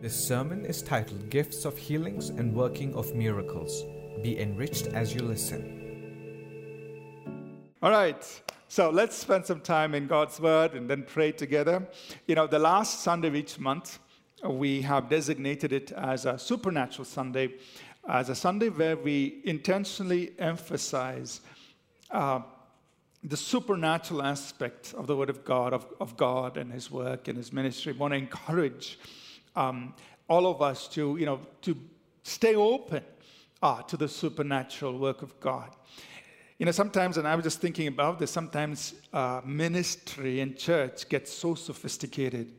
This sermon is titled Gifts of Healings and Working of Miracles. Be enriched as you listen. All right. So let's spend some time in God's Word and then pray together. You know, the last Sunday of each month, we have designated it as a supernatural Sunday, as a Sunday where we intentionally emphasize uh, the supernatural aspect of the Word of God, of, of God and His work and His ministry. We want to encourage um, all of us to, you know, to stay open uh, to the supernatural work of God. You know, sometimes, and I was just thinking about this, sometimes uh, ministry and church gets so sophisticated.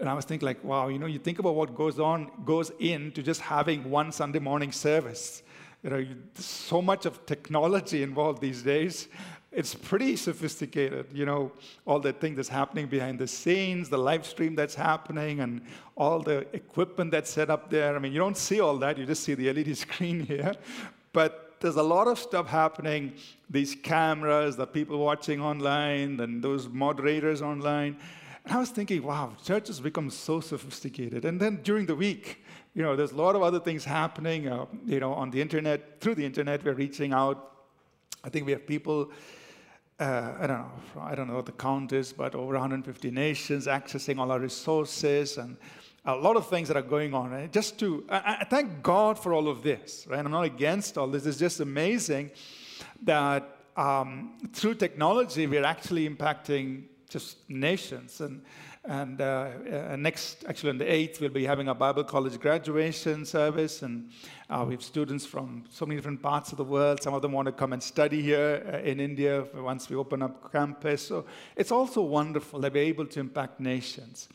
And I was thinking, like, wow, you know, you think about what goes on, goes into just having one Sunday morning service. You know, so much of technology involved these days it's pretty sophisticated, you know, all the thing that's happening behind the scenes, the live stream that's happening, and all the equipment that's set up there. I mean, you don't see all that, you just see the LED screen here. But there's a lot of stuff happening these cameras, the people watching online, and those moderators online. And I was thinking, wow, church has become so sophisticated. And then during the week, you know, there's a lot of other things happening, uh, you know, on the internet, through the internet, we're reaching out. I think we have people uh, I don't know, I don't know what the count is, but over 150 nations accessing all our resources and a lot of things that are going on. Right? Just to, I, I, thank God for all of this, right? I'm not against all this. It's just amazing that um, through technology, we're actually impacting just nations. And and uh, uh, next, actually on the 8th, we'll be having a Bible college graduation service. And uh, we have students from so many different parts of the world. Some of them want to come and study here uh, in India once we open up campus. So it's also wonderful that we're able to impact nations.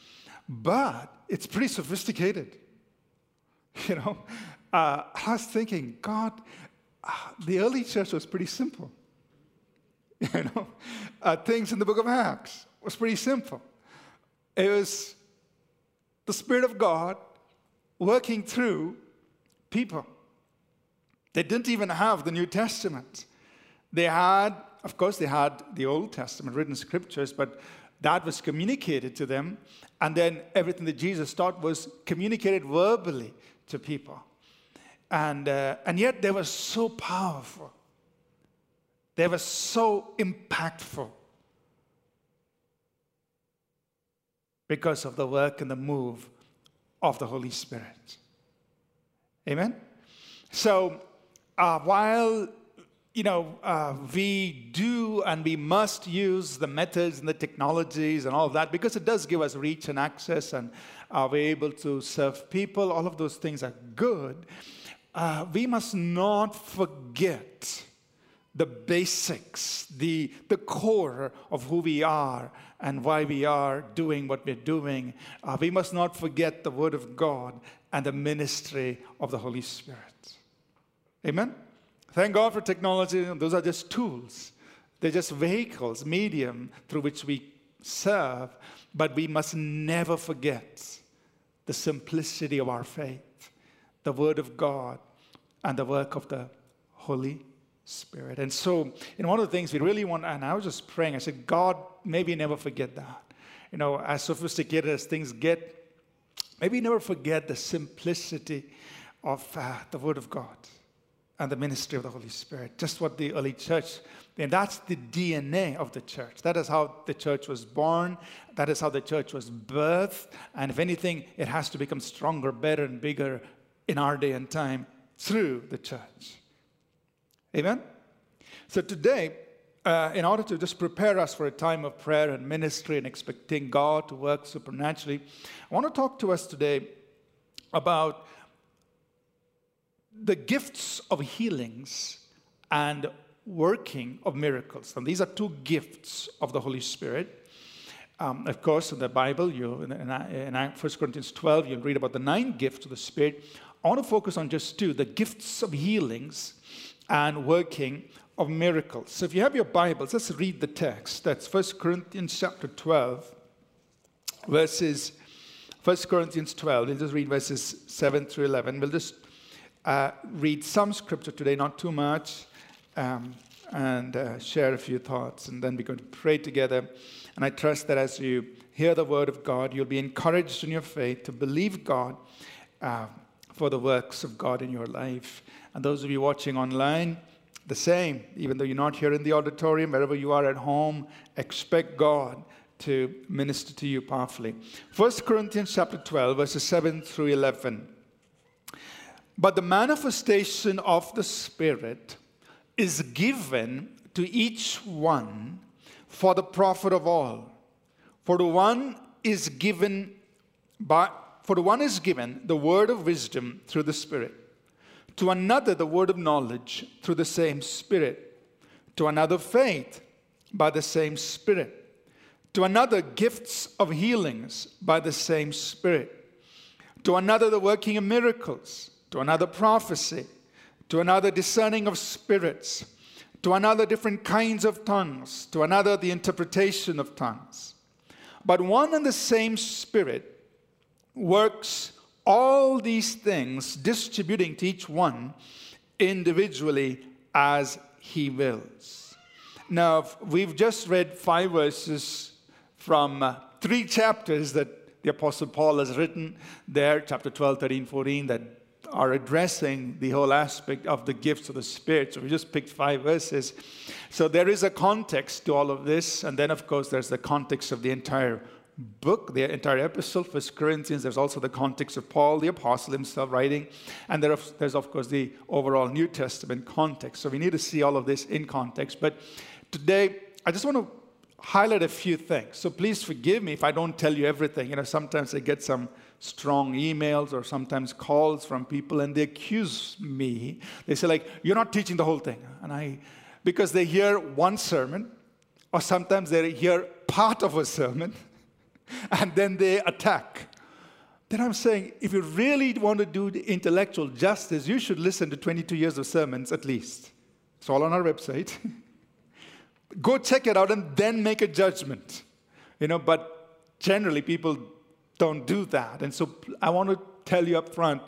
But it's pretty sophisticated. You know, uh, I was thinking, God, uh, the early church was pretty simple. You know, things in the book of Acts was pretty simple. It was the Spirit of God working through people. They didn't even have the New Testament. They had, of course, they had the Old Testament, written scriptures, but that was communicated to them. And then everything that Jesus taught was communicated verbally to people. And, uh, and yet they were so powerful, they were so impactful. Because of the work and the move of the Holy Spirit. Amen? So, uh, while you know, uh, we do and we must use the methods and the technologies and all of that because it does give us reach and access and uh, we're able to serve people. All of those things are good. Uh, we must not forget the basics, the, the core of who we are and why we are doing what we're doing. Uh, we must not forget the Word of God and the ministry of the Holy Spirit. Amen? Thank God for technology. Those are just tools, they're just vehicles, medium through which we serve, but we must never forget the simplicity of our faith, the Word of God, and the work of the Holy Spirit. And so, in one of the things we really want, and I was just praying, I said, God, maybe never forget that. You know, as sophisticated as things get, maybe never forget the simplicity of uh, the Word of God and the ministry of the Holy Spirit. Just what the early church, and that's the DNA of the church. That is how the church was born. That is how the church was birthed. And if anything, it has to become stronger, better, and bigger in our day and time through the church. Amen? So today, uh, in order to just prepare us for a time of prayer and ministry and expecting God to work supernaturally, I want to talk to us today about the gifts of healings and working of miracles. And these are two gifts of the Holy Spirit. Um, of course, in the Bible, you, in, in, in 1 Corinthians 12, you'll read about the nine gifts of the Spirit. I want to focus on just two the gifts of healings and working of miracles. So if you have your Bibles, let's read the text. That's 1 Corinthians chapter 12, verses 1 Corinthians 12. We'll just read verses 7 through 11. We'll just uh, read some scripture today, not too much. Um, and uh, share a few thoughts, and then we're going to pray together. And I trust that as you hear the word of God, you'll be encouraged in your faith to believe God uh, for the works of God in your life. And those of you watching online, the same. Even though you're not here in the auditorium, wherever you are at home, expect God to minister to you powerfully. 1 Corinthians chapter 12, verses 7 through 11. But the manifestation of the Spirit is given to each one for the profit of all. For the one is given by for the one is given the word of wisdom through the Spirit, to another the word of knowledge through the same Spirit, to another faith by the same Spirit, to another gifts of healings by the same Spirit, to another the working of miracles, to another prophecy, to another discerning of spirits, to another different kinds of tongues, to another the interpretation of tongues. But one and the same Spirit works all these things, distributing to each one individually as he wills. Now, we've just read five verses from uh, three chapters that the Apostle Paul has written there, chapter 12, 13, 14, that are addressing the whole aspect of the gifts of the Spirit. So we just picked five verses. So there is a context to all of this. And then, of course, there's the context of the entire book, the entire epistle, First Corinthians. There's also the context of Paul, the apostle himself, writing. And there, there's, of course, the overall New Testament context. So we need to see all of this in context. But today, I just want to highlight a few things. So please forgive me if I don't tell you everything. You know, sometimes I get some strong emails or sometimes calls from people and they accuse me. They say, like, you're not teaching the whole thing. And I, because they hear one sermon, or sometimes they hear part of a sermon, and then they attack. Then I'm saying, if you really want to do the intellectual justice, you should listen to 22 years of sermons at least. It's all on our website. Go check it out and then make a judgment. You know, but generally people don't do that. And so I want to tell you up front,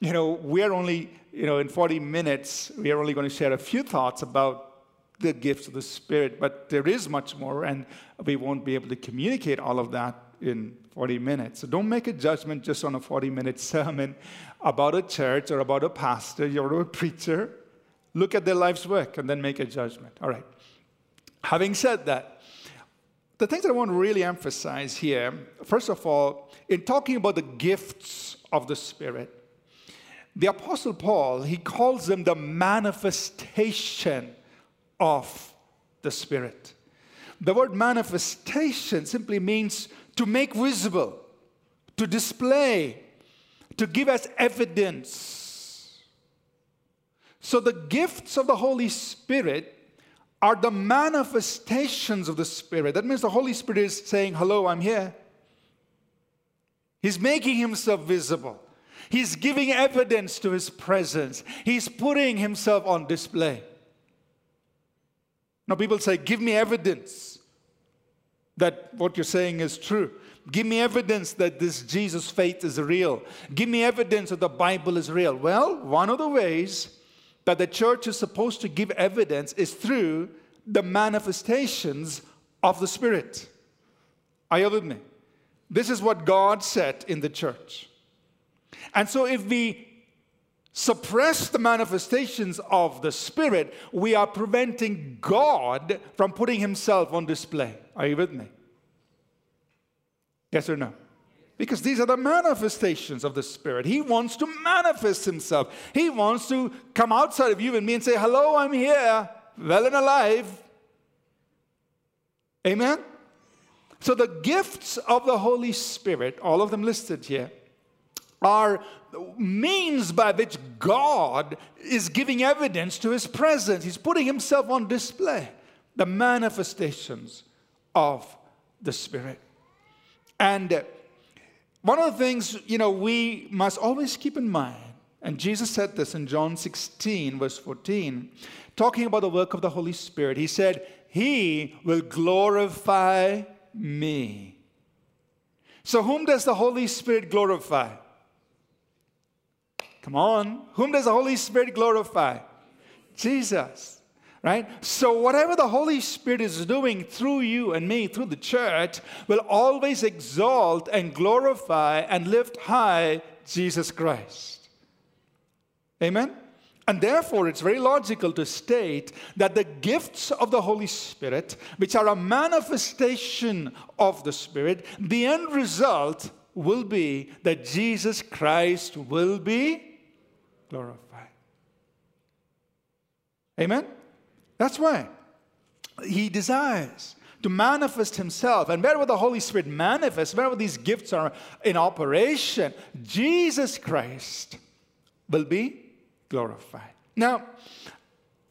you know, we're only, you know, in 40 minutes, we are only going to share a few thoughts about the gifts of the Spirit, but there is much more, and we won't be able to communicate all of that in 40 minutes. So don't make a judgment just on a 40 minute sermon about a church or about a pastor or a preacher. Look at their life's work and then make a judgment. All right. Having said that, the things that I want to really emphasize here, first of all, in talking about the gifts of the Spirit, the Apostle Paul, he calls them the manifestation of the Spirit. The word manifestation simply means to make visible, to display, to give as evidence. So the gifts of the Holy Spirit are the manifestations of the Spirit. That means the Holy Spirit is saying, Hello, I'm here. He's making himself visible. He's giving evidence to his presence. He's putting himself on display. Now, people say, Give me evidence that what you're saying is true. Give me evidence that this Jesus faith is real. Give me evidence that the Bible is real. Well, one of the ways that the church is supposed to give evidence is through the manifestations of the Spirit. Are you with me? This is what God said in the church. And so if we suppress the manifestations of the Spirit, we are preventing God from putting Himself on display. Are you with me? Yes or no? Because these are the manifestations of the Spirit. He wants to manifest Himself. He wants to come outside of you and me and say, Hello, I'm here, well and alive. Amen? So the gifts of the Holy Spirit, all of them listed here, are means by which God is giving evidence to His presence. He's putting Himself on display. The manifestations of the Spirit. And uh, one of the things, you know, we must always keep in mind, and Jesus said this in John 16, verse 14, talking about the work of the Holy Spirit. He said, He will glorify me. So, whom does the Holy Spirit glorify? Come on. Whom does the Holy Spirit glorify? Jesus Right? So, whatever the Holy Spirit is doing through you and me, through the church, will always exalt and glorify and lift high Jesus Christ. Amen? And therefore, it's very logical to state that the gifts of the Holy Spirit, which are a manifestation of the Spirit, the end result will be that Jesus Christ will be glorified. Amen? That's why he desires to manifest himself. And wherever the Holy Spirit manifests, wherever these gifts are in operation, Jesus Christ will be glorified. Now,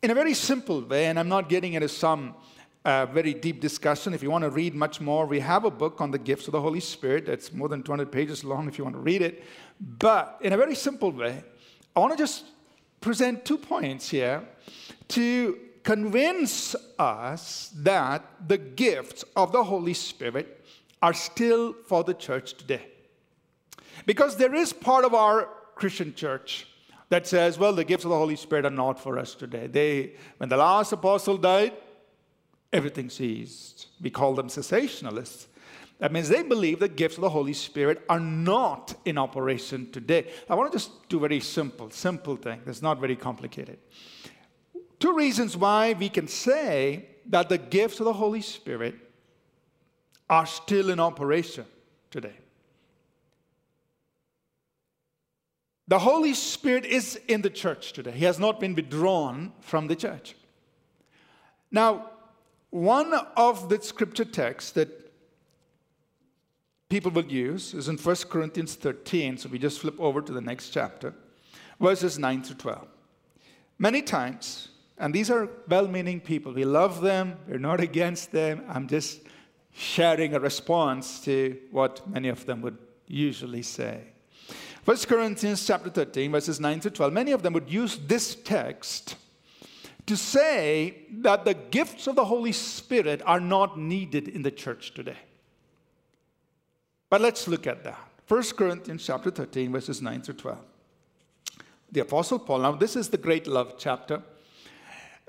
in a very simple way, and I'm not getting into some uh, very deep discussion. If you want to read much more, we have a book on the gifts of the Holy Spirit. It's more than 200 pages long if you want to read it. But in a very simple way, I want to just present two points here to convince us that the gifts of the Holy Spirit are still for the church today. Because there is part of our Christian church that says, well, the gifts of the Holy Spirit are not for us today. They, when the last apostle died, everything ceased. We call them cessationalists. That means they believe the gifts of the Holy Spirit are not in operation today. I want to just do very simple, simple thing. It's not very complicated. Two reasons why we can say that the gifts of the Holy Spirit are still in operation today. The Holy Spirit is in the church today. He has not been withdrawn from the church. Now, one of the scripture texts that people will use is in 1 Corinthians 13. So we just flip over to the next chapter, verses 9 to 12. Many times, and these are well meaning people. We love them, we're not against them. I'm just sharing a response to what many of them would usually say. 1 Corinthians chapter 13, verses 9 to 12, many of them would use this text to say that the gifts of the Holy Spirit are not needed in the church today. But let's look at that. 1 Corinthians chapter 13, verses 9 through 12. The Apostle Paul, now this is the great love chapter.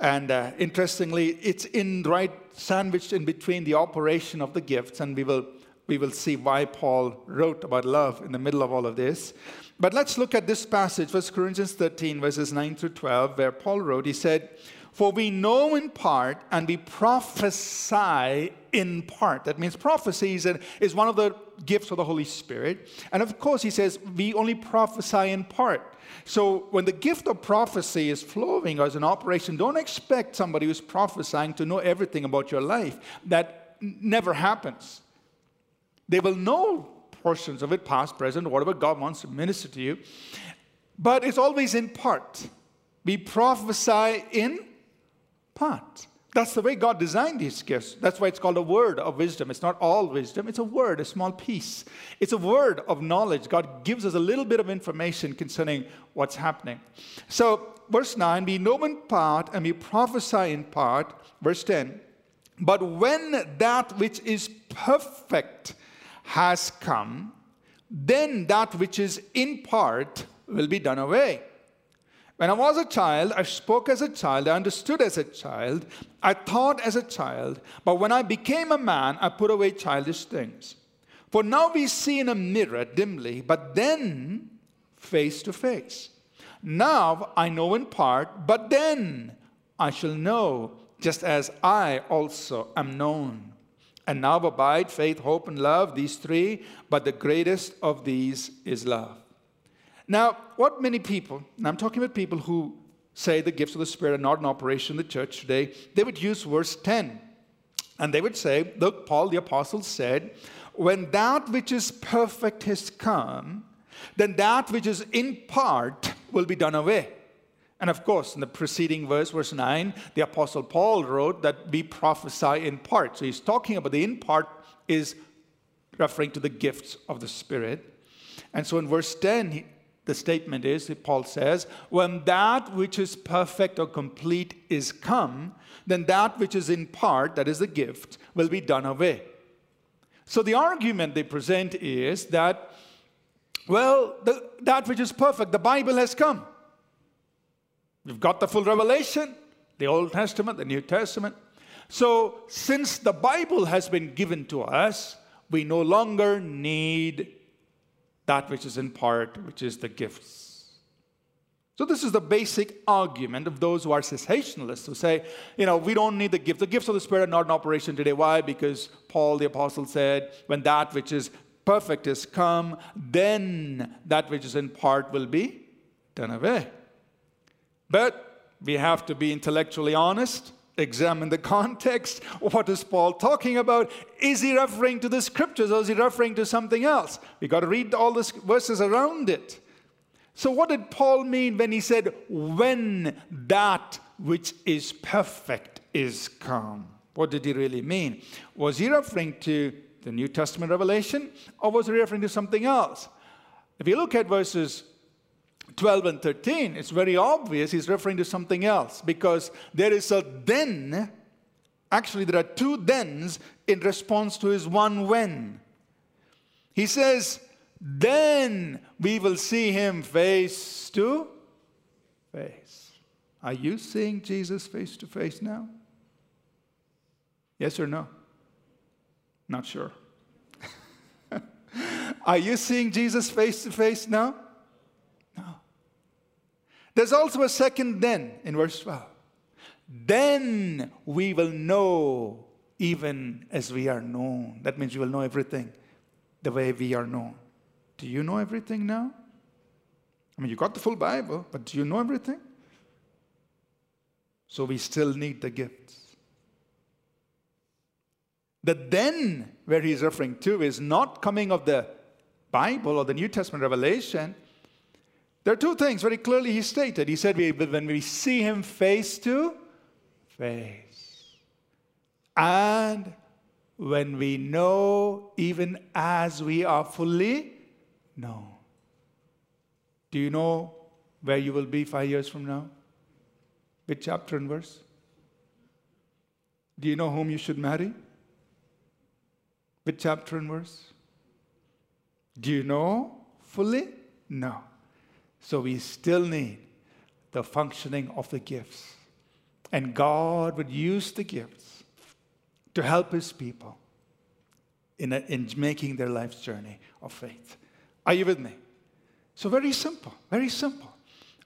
And uh, interestingly, it's in right sandwiched in between the operation of the gifts, and we will we will see why Paul wrote about love in the middle of all of this. But let's look at this passage, 1 Corinthians 13, verses 9 through 12, where Paul wrote, he said, For we know in part and we prophesy in part. That means prophecy is, is one of the gifts of the Holy Spirit. And of course, he says, we only prophesy in part. So when the gift of prophecy is flowing as an operation, don't expect somebody who's prophesying to know everything about your life. That never happens. They will know portions of it, past, present, whatever God wants to minister to you. But it's always in part. We prophesy in part. That's the way God designed these gifts. That's why it's called a word of wisdom. It's not all wisdom, it's a word, a small piece. It's a word of knowledge. God gives us a little bit of information concerning what's happening. So, verse 9, we know in part and we prophesy in part. Verse 10, but when that which is perfect has come, then that which is in part will be done away. When I was a child, I spoke as a child, I understood as a child, I thought as a child, but when I became a man, I put away childish things. For now we see in a mirror dimly, but then face to face. Now I know in part, but then I shall know, just as I also am known. And now abide faith, hope, and love, these three, but the greatest of these is love. Now, what many people, and I'm talking about people who say the gifts of the Spirit are not in operation in the church today, they would use verse 10. And they would say, Look, Paul the Apostle said, When that which is perfect has come, then that which is in part will be done away. And of course, in the preceding verse, verse 9, the Apostle Paul wrote that we prophesy in part. So he's talking about the in part is referring to the gifts of the Spirit. And so in verse 10, he, the statement is, Paul says, when that which is perfect or complete is come, then that which is in part, that is the gift, will be done away. So the argument they present is that, well, the, that which is perfect, the Bible has come. We've got the full revelation. the Old Testament, the New Testament. So, since the Bible has been given to us, we no longer need that which is in part, which is the gifts. So, this is the basic argument of those who are cessationalists who say, you know, we don't need the gifts. The gifts of the Spirit are not in operation today. Why? Because Paul the Apostle said, when that which is perfect is come, then that which is in part will be done away. But we have to be intellectually honest, examine the context. What is Paul talking about? Is he referring to the scriptures or is he referring to something else? We got to read all the verses around it. So, what did Paul mean when he said, when that which is perfect is come? What did he really mean? Was he referring to the New Testament revelation or was he referring to something else? If you look at verses 12 and 13, it's very obvious he's referring to something else because there is a then. Actually, there are two thens in response to his one when. He says, Then we will see him face to face. Are you seeing Jesus face to face now? Yes or no? Not sure. Are you seeing Jesus face to face now? There's also a second then in verse 12. Then we will know even as we are known. That means we will know everything the way we are known. Do you know everything now? I mean, you got the full Bible, but do you know everything? So we still need the gifts. The then, where he's referring to, is not coming of the Bible or the New Testament revelation, there are two things very clearly he stated. He said, when we see him face to face, and when we know, even as we are fully known. Do you know where you will be five years from now? Which chapter and verse? Do you know whom you should marry? Which chapter and verse? Do you know fully? No. So we still need the functioning of the gifts. And God would use the gifts to help his people in, a, in making their life's journey of faith. Are you with me? So, very simple, very simple.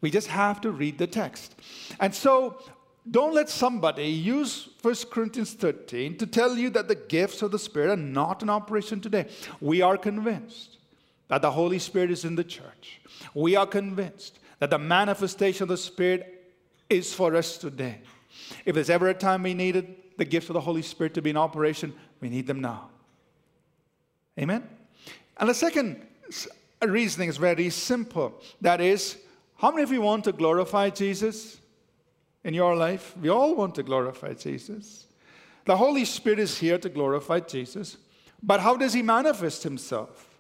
We just have to read the text. And so, don't let somebody use 1 Corinthians 13 to tell you that the gifts of the Spirit are not in operation today. We are convinced that the Holy Spirit is in the church. We are convinced that the manifestation of the Spirit is for us today. If there's ever a time we needed the gift of the Holy Spirit to be in operation, we need them now. Amen? And the second reasoning is very simple. That is, how many of you want to glorify Jesus in your life? We all want to glorify Jesus. The Holy Spirit is here to glorify Jesus. But how does he manifest himself?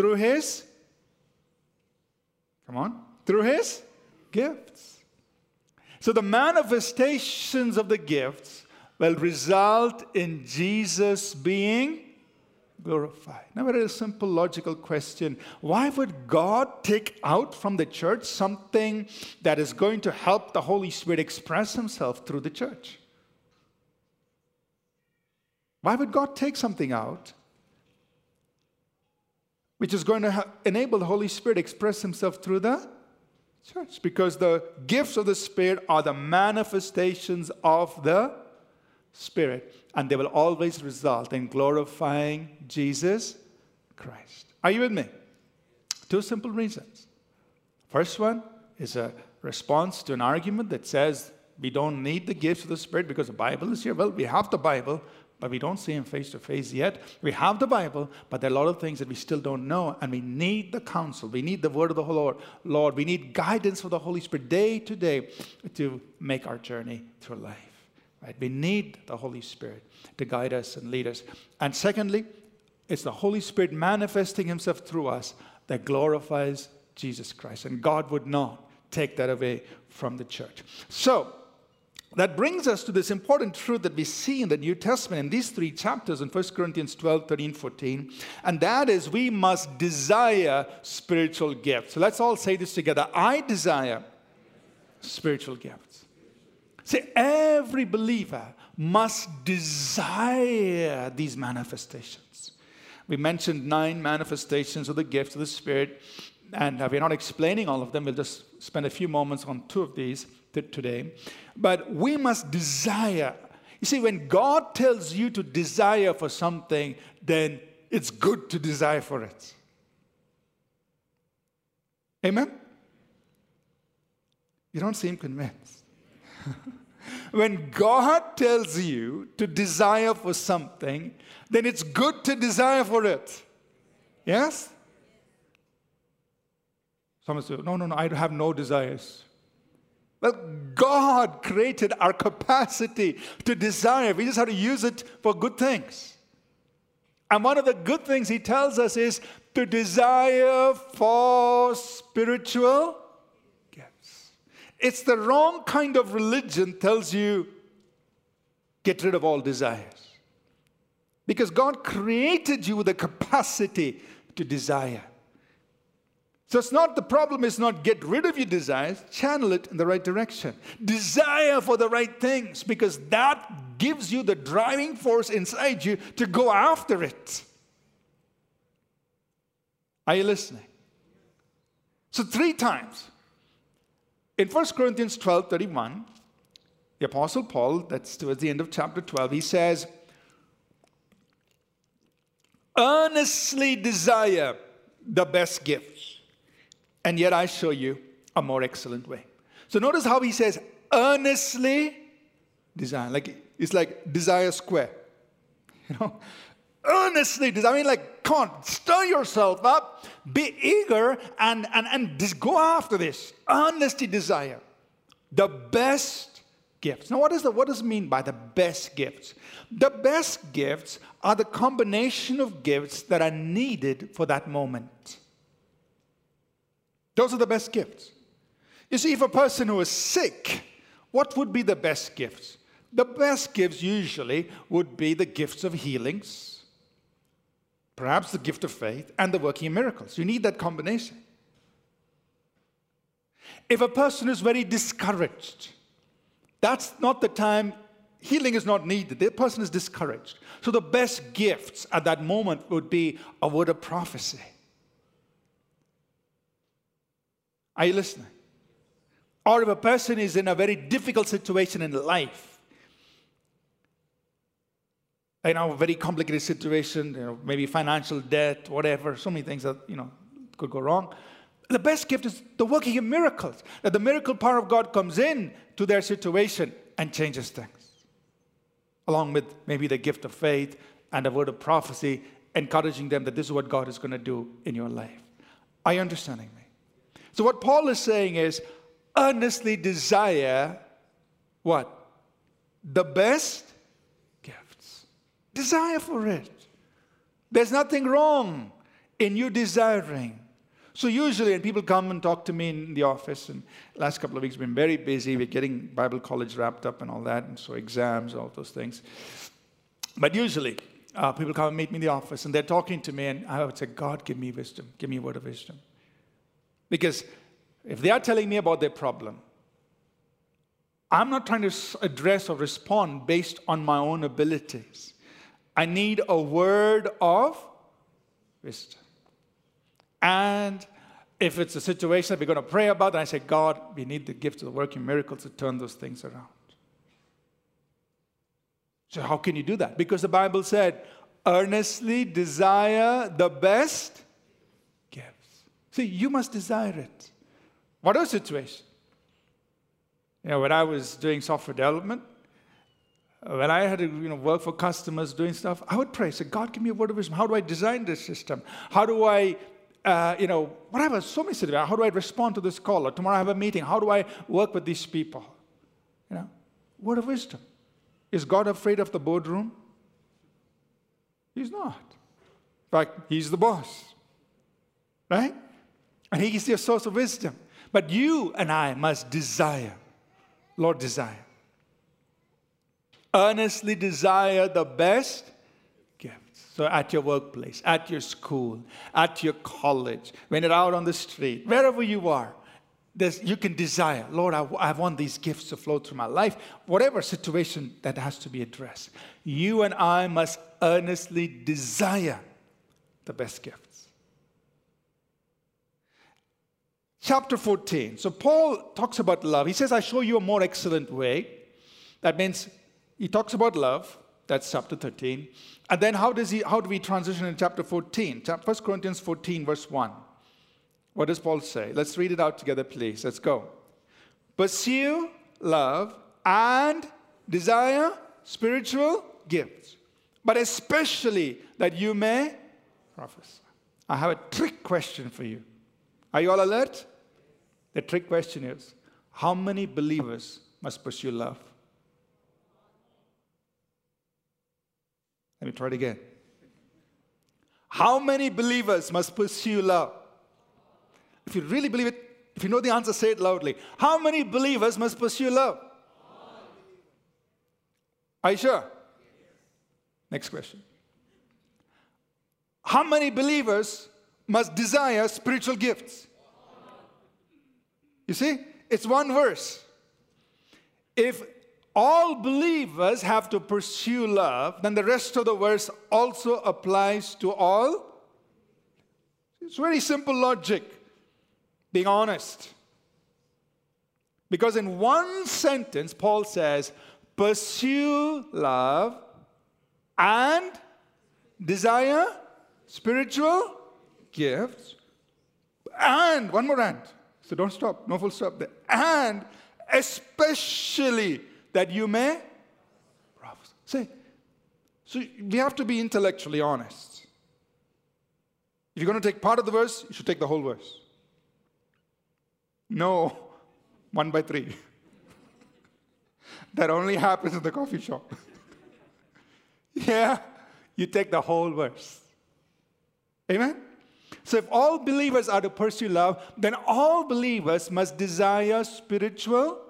Through his Come on. Through his gifts. So the manifestations of the gifts will result in Jesus being glorified. Now, a very simple logical question. Why would God take out from the church something that is going to help the Holy Spirit express himself through the church? Why would God take something out which is going to ha- enable the Holy Spirit express himself through the church because the gifts of the Spirit are the manifestations of the Spirit and they will always result in glorifying Jesus Christ. Are you with me? Two simple reasons. First one is a response to an argument that says we don't need the gifts of the Spirit because the Bible is here. Well, we have the Bible, but we don't see him face to face yet. We have the Bible, but there are a lot of things that we still don't know, and we need the counsel. We need the word of the Lord. Lord, we need guidance from the Holy Spirit day to day to make our journey through life. Right? We need the Holy Spirit to guide us and lead us. And secondly, it's the Holy Spirit manifesting himself through us that glorifies Jesus Christ. And God would not take that away from the church. So, that brings us to this important truth that we see in the New Testament in these three chapters in 1 Corinthians 12, 13, 14. And that is we must desire spiritual gifts. So let's all say this together I desire spiritual gifts. See, every believer must desire these manifestations. We mentioned nine manifestations of the gifts of the Spirit, and uh, we're not explaining all of them. We'll just spend a few moments on two of these today. But we must desire. You see, when God tells you to desire for something, then it's good to desire for it. Amen? You don't seem convinced. when God tells you to desire for something, then it's good to desire for it. Yes? Someone says, No, no, no, I have no desires. Well, God created our capacity to desire. We just have to use it for good things. And one of the good things He tells us is to desire for spiritual gifts. it's the wrong kind of religion tells you get rid of all desires. Because God created you with a capacity to desire. So it's not the problem is not get rid of your desires, channel it in the right direction. Desire for the right things because that gives you the driving force inside you to go after it. Are you listening? So, three times in 1 Corinthians 12 31, the Apostle Paul, that's towards the end of chapter 12, he says, Earnestly desire the best gifts, and yet I show you a more excellent way. So notice how he says, earnestly desire. Like it's like desire square. You know? Earnestly desire. I mean, like, come on, stir yourself up be eager and, and, and just go after this. Earnestly desire the best gifts. Now, what, is the, what does it mean by the best gifts? The best gifts are the combination of gifts that are needed for that moment. Those are the best gifts. You see, if a person who is sick, what would be the best gifts? The best gifts usually would be the gifts of healings perhaps the gift of faith, and the working of miracles. You need that combination. If a person is very discouraged, that's not the time, healing is not needed. The person is discouraged. So the best gifts at that moment would be a word of prophecy. Are you listening? Or if a person is in a very difficult situation in life, you know, a very complicated situation, you know, maybe financial debt, whatever, so many things that, you know, could go wrong. The best gift is the working of miracles, that the miracle power of God comes in to their situation and changes things. Along with maybe the gift of faith and a word of prophecy, encouraging them that this is what God is going to do in your life. Are you understanding me? So, what Paul is saying is earnestly desire what? The best gifts. Desire for it. There's nothing wrong in you desiring. So usually, when people come and talk to me in the office, and last couple of weeks been very busy. We're getting Bible college wrapped up and all that, and so exams, all those things. But usually, uh, people come and meet me in the office, and they're talking to me, and I would say, God, give me wisdom. Give me a word of wisdom. Because if they are telling me about their problem, I'm not trying to address or respond based on my own abilities. I need a word of wisdom. And if it's a situation that we're going to pray about, I say, God, we need the gift of the working miracles to turn those things around. So, how can you do that? Because the Bible said, earnestly desire the best. See, you must desire it. Whatever situation. You know, when I was doing software development, when I had to you know, work for customers doing stuff, I would pray, say, God, give me a word of wisdom. How do I design this system? How do I, uh, you know, whatever, so many situations. How do I respond to this call? Or tomorrow I have a meeting. How do I work with these people? You know, word of wisdom. Is God afraid of the boardroom? He's not. In fact, He's the boss. Right? And He is your source of wisdom. But you and I must desire. Lord, desire earnestly desire the best gifts. So, at your workplace, at your school, at your college, when you're out on the street, wherever you are, you can desire, Lord, I, I want these gifts to flow through my life, whatever situation that has to be addressed. You and I must earnestly desire the best gifts. Chapter 14. So Paul talks about love. He says, I show you a more excellent way. That means he talks about love. That's chapter 13. And then how does he how do we transition in chapter 14? 1 Corinthians 14, verse 1. What does Paul say? Let's read it out together, please. Let's go. Pursue love and desire spiritual gifts, but especially that you may prophesy. I have a trick question for you. Are you all alert? The trick question is how many believers must pursue love? Let me try it again. How many believers must pursue love? If you really believe it, if you know the answer, say it loudly. How many believers must pursue love? Are you sure? Next question. How many believers must desire spiritual gifts? You see, it's one verse. If all believers have to pursue love, then the rest of the verse also applies to all. It's very simple logic, being honest. Because in one sentence, Paul says, pursue love and desire spiritual gifts. And one more and. So don't stop, no full stop there. And especially that you may prophesy. Say, so we have to be intellectually honest. If you're going to take part of the verse, you should take the whole verse. No, one by three. that only happens in the coffee shop. yeah, you take the whole verse. Amen? So, if all believers are to pursue love, then all believers must desire spiritual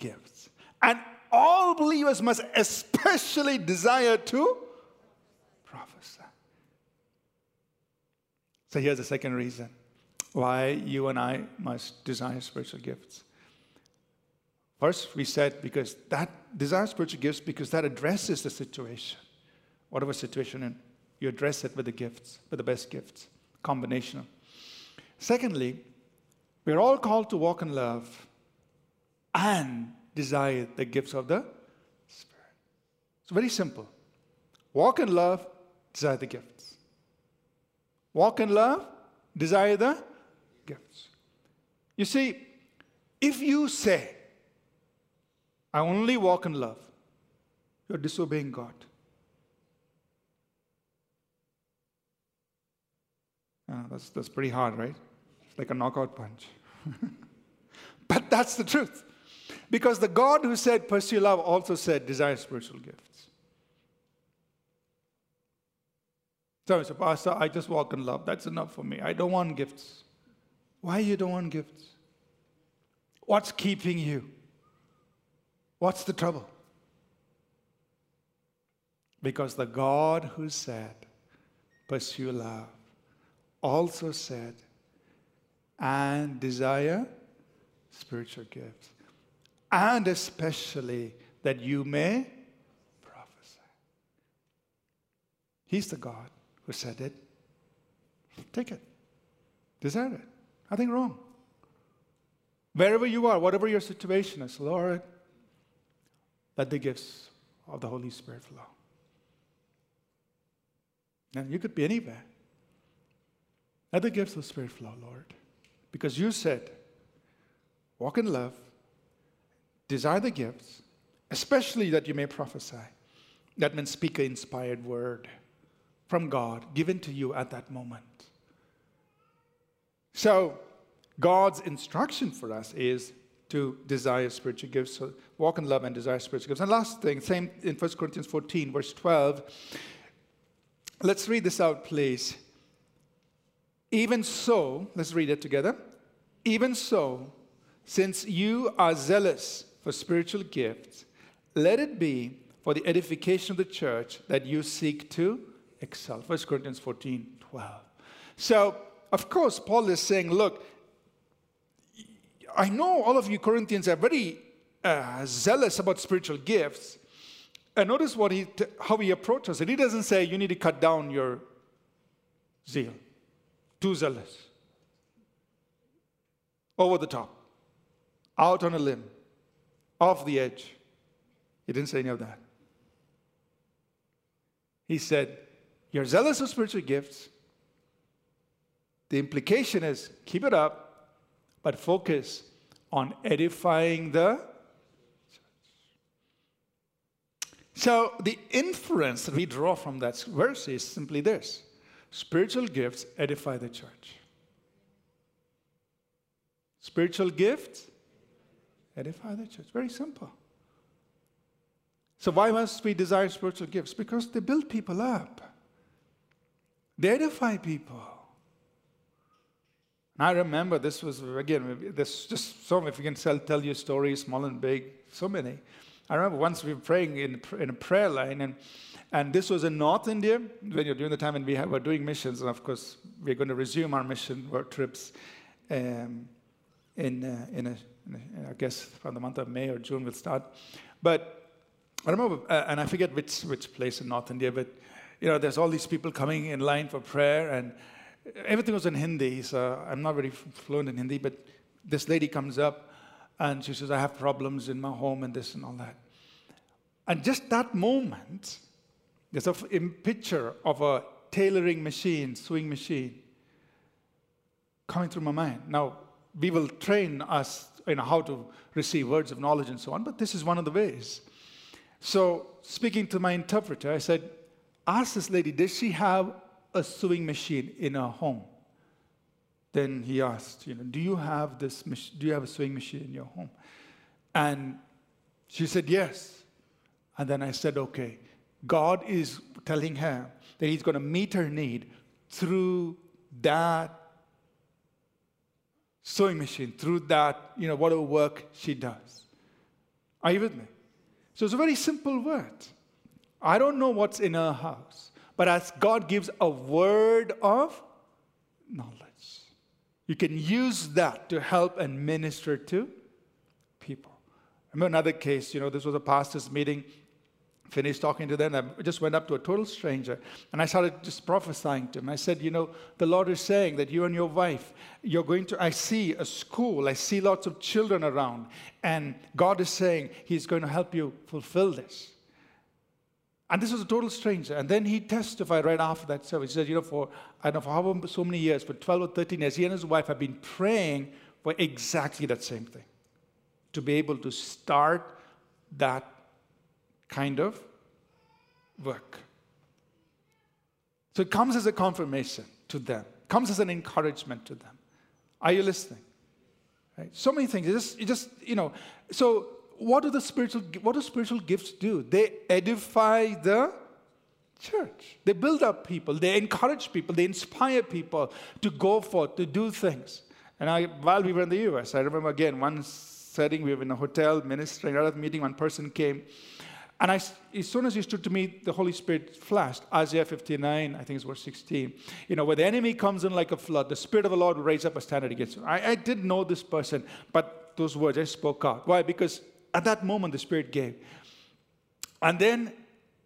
gifts. And all believers must especially desire to prophesy. So, here's the second reason why you and I must desire spiritual gifts. First, we said because that desire spiritual gifts because that addresses the situation, whatever situation, and you address it with the gifts, with the best gifts, combination. Secondly, we're all called to walk in love and desire the gifts of the Spirit. It's very simple. Walk in love, desire the gifts. Walk in love, desire the gifts. You see, if you say, I only walk in love, you're disobeying God. Uh, that's, that's pretty hard, right? It's like a knockout punch. but that's the truth. Because the God who said, pursue love, also said, desire spiritual gifts. So, so, Pastor, I just walk in love. That's enough for me. I don't want gifts. Why you don't want gifts? What's keeping you? What's the trouble? Because the God who said, pursue love, also said, and desire spiritual gifts and especially that you may prophesy. He's the God who said it. Take it. Desire it. Nothing wrong. Wherever you are, whatever your situation is, Lord, let the gifts of the Holy Spirit flow. And you could be anywhere. Let the gifts of the Spirit flow, Lord. Because you said, walk in love, Desire the gifts, especially that you may prophesy. That means speak an inspired word from God given to you at that moment. So, God's instruction for us is to desire spiritual gifts, so walk in love and desire spiritual gifts. And last thing, same in 1 Corinthians 14, verse 12. Let's read this out, please. Even so, let's read it together. Even so, since you are zealous for spiritual gifts, let it be for the edification of the church that you seek to excel. 1 Corinthians 14 12. So, of course, Paul is saying, look, I know all of you Corinthians are very uh, zealous about spiritual gifts. And notice what he, how he approaches it. He doesn't say you need to cut down your zeal, too zealous, over the top, out on a limb, off the edge. He didn't say any of that. He said, You're zealous of spiritual gifts. The implication is keep it up, but focus on edifying the So, the inference that we draw from that verse is simply this spiritual gifts edify the church. Spiritual gifts edify the church. Very simple. So, why must we desire spiritual gifts? Because they build people up, they edify people. And I remember this was, again, this just so, if you can tell, tell you stories, small and big, so many. I remember once we were praying in, in a prayer line, and, and this was in North India, when you're during the time when we were doing missions, and of course, we're going to resume our mission work trips um, in, uh, in, a, in, a, I guess, from the month of May or June we'll start. But I remember, uh, and I forget which, which place in North India, but you know, there's all these people coming in line for prayer, and everything was in Hindi, so I'm not very fluent in Hindi, but this lady comes up and she says, I have problems in my home and this and all that. And just that moment, there's a picture of a tailoring machine, sewing machine, coming through my mind. Now, we will train us in how to receive words of knowledge and so on, but this is one of the ways. So, speaking to my interpreter, I said, Ask this lady, does she have a sewing machine in her home? Then he asked, you know, do you have this, do you have a sewing machine in your home? And she said, yes. And then I said, okay, God is telling her that He's going to meet her need through that sewing machine, through that, you know, whatever work she does. Are you with me? So it's a very simple word. I don't know what's in her house, but as God gives a word of knowledge, you can use that to help and minister to people. I remember another case, you know, this was a pastor's meeting finished talking to them, I just went up to a total stranger and I started just prophesying to him. I said, You know, the Lord is saying that you and your wife, you're going to, I see a school, I see lots of children around, and God is saying He's going to help you fulfill this. And this was a total stranger. And then he testified right after that service. He said, You know, for I don't know for how so many years, for 12 or 13 years, he and his wife have been praying for exactly that same thing to be able to start that kind of work. So it comes as a confirmation to them, comes as an encouragement to them. Are you listening? Right? So many things. You just, you just, you know. So what do the spiritual what do spiritual gifts do? They edify the church. They build up people. They encourage people. They inspire people to go forth to do things. And I, while we were in the U.S., I remember again one setting we were in a hotel ministering. Of meeting, one person came and I, as soon as he stood to me, the Holy Spirit flashed. Isaiah 59, I think it's verse 16. You know, where the enemy comes in like a flood, the Spirit of the Lord will raise up a standard against him. I, I didn't know this person, but those words I spoke out. Why? Because at that moment, the Spirit gave. And then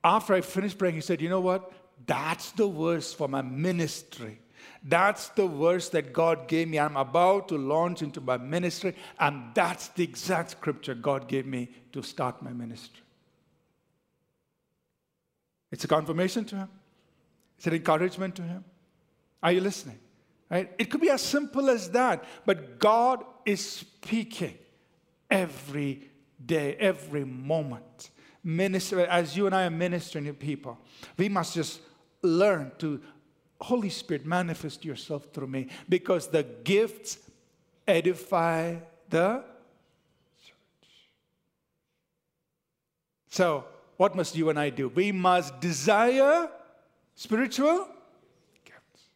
after I finished praying, he said, You know what? That's the verse for my ministry. That's the verse that God gave me. I'm about to launch into my ministry, and that's the exact scripture God gave me to start my ministry. It's a confirmation to him. It's an encouragement to him. Are you listening? Right? It could be as simple as that, but God is speaking every day, every moment. Minister, as you and I are ministering to people, we must just learn to, Holy Spirit, manifest yourself through me because the gifts edify the church. So, what must you and I do? We must desire spiritual gifts.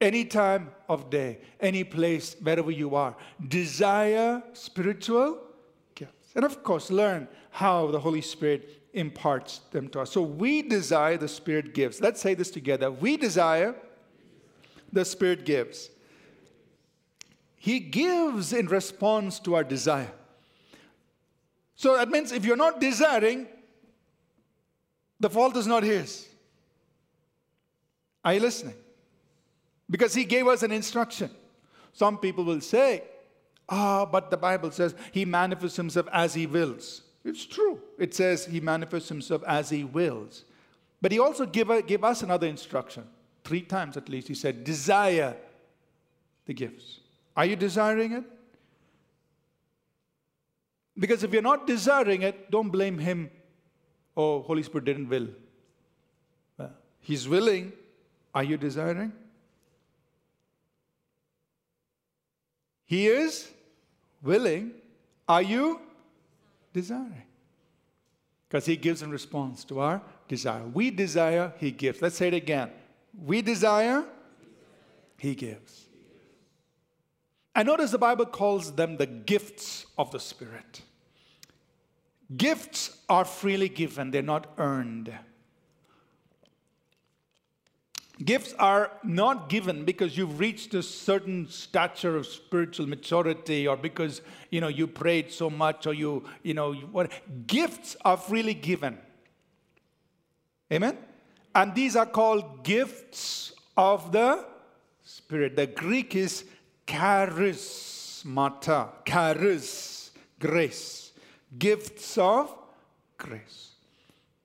Any time of day, any place, wherever you are, desire spiritual. And of course, learn how the Holy Spirit imparts them to us. So we desire the Spirit gives. Let's say this together. We desire the Spirit gives. He gives in response to our desire. So that means if you're not desiring, the fault is not His. Are you listening? Because He gave us an instruction. Some people will say, ah, but the Bible says He manifests Himself as He wills. It's true. It says He manifests Himself as He wills. But He also gave, gave us another instruction. Three times at least. He said, desire the gifts. Are you desiring it? Because if you're not desiring it, don't blame Him. Oh, Holy Spirit didn't will. He's willing. Are you desiring? He is willing. Are you desiring? Because He gives in response to our desire. We desire, He gives. Let's say it again. We desire, He gives. I notice the Bible calls them the gifts of the Spirit. Gifts are freely given, they're not earned. Gifts are not given because you've reached a certain stature of spiritual maturity or because you know you prayed so much or you you know what gifts are freely given. Amen. And these are called gifts of the spirit. The Greek is charismata, charis, grace. Gifts of grace.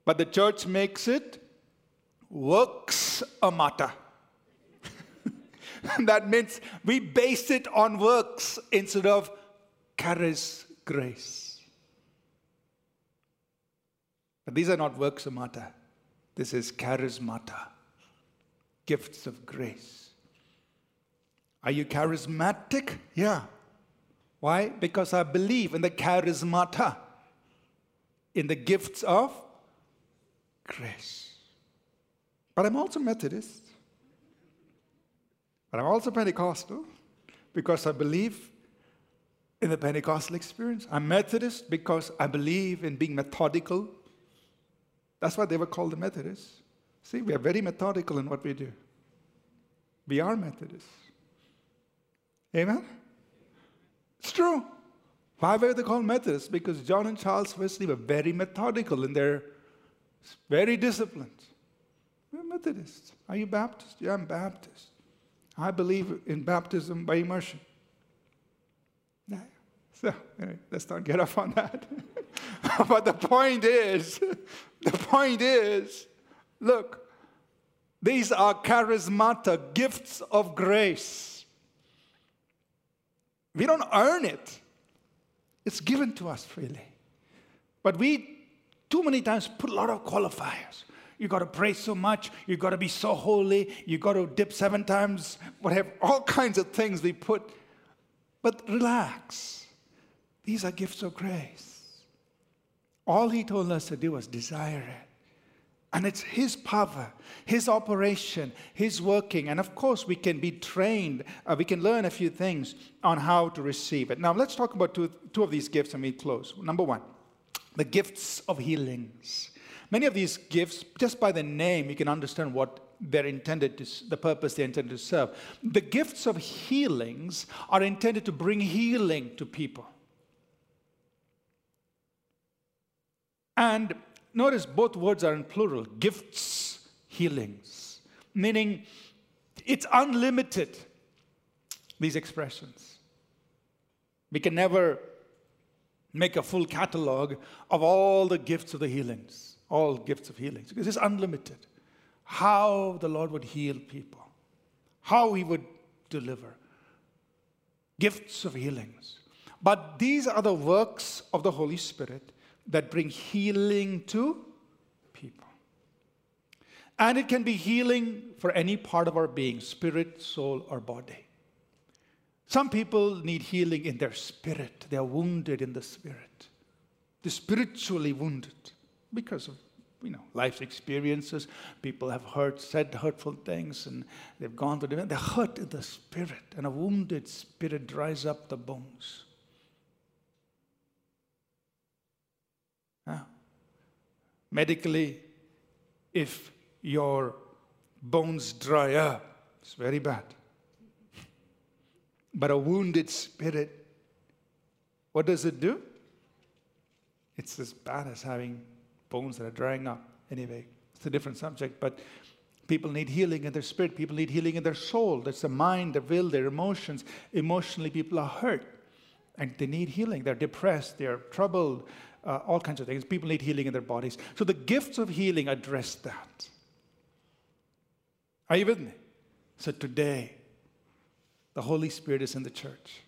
But the church makes it works a matter. that means we base it on works instead of charis grace. But these are not works of matter. This is charismata, gifts of grace. Are you charismatic? Yeah. Why? Because I believe in the charismata, in the gifts of grace. But I'm also Methodist. But I'm also Pentecostal because I believe in the Pentecostal experience. I'm Methodist because I believe in being methodical. That's why they were called the Methodists. See, we are very methodical in what we do. We are Methodists. Amen? It's true. Why were they called Methodists? Because John and Charles Wesley were very methodical in their very disciplined. We're Methodists. Are you Baptist? Yeah, I'm Baptist. I believe in baptism by immersion. Yeah. So, anyway, let's not get off on that. but the point is, the point is, look, these are charismata, gifts of grace. We don't earn it, it's given to us freely. But we, too many times, put a lot of qualifiers. You got to pray so much. You got to be so holy. You got to dip seven times. Whatever, all kinds of things we put. But relax. These are gifts of grace. All he told us to do was desire it. And it's his power, his operation, his working. And of course, we can be trained, uh, we can learn a few things on how to receive it. Now, let's talk about two, two of these gifts and we close. Number one, the gifts of healings. Many of these gifts, just by the name, you can understand what they're intended to, the purpose they're intended to serve. The gifts of healings are intended to bring healing to people. And notice both words are in plural gifts, healings, meaning it's unlimited, these expressions. We can never make a full catalog of all the gifts of the healings all gifts of healings because it's unlimited. How the Lord would heal people, how He would deliver. Gifts of healings. But these are the works of the Holy Spirit that bring healing to people. And it can be healing for any part of our being spirit, soul, or body. Some people need healing in their spirit, they are wounded in the spirit, they're spiritually wounded because of you know life's experiences. People have hurt, said hurtful things, and they've gone to the they're hurt in the spirit, and a wounded spirit dries up the bones. Now, medically, if your bones dry up, it's very bad. But a wounded spirit, what does it do? It's as bad as having bones that are drying up. Anyway, it's a different subject, but people need healing in their spirit. People need healing in their soul. That's the mind, the will, their emotions. Emotionally, people are hurt and they need healing. They're depressed, they're troubled, uh, all kinds of things. People need healing in their bodies. So the gifts of healing address that. Are you with me? So today, the Holy Spirit is in the church.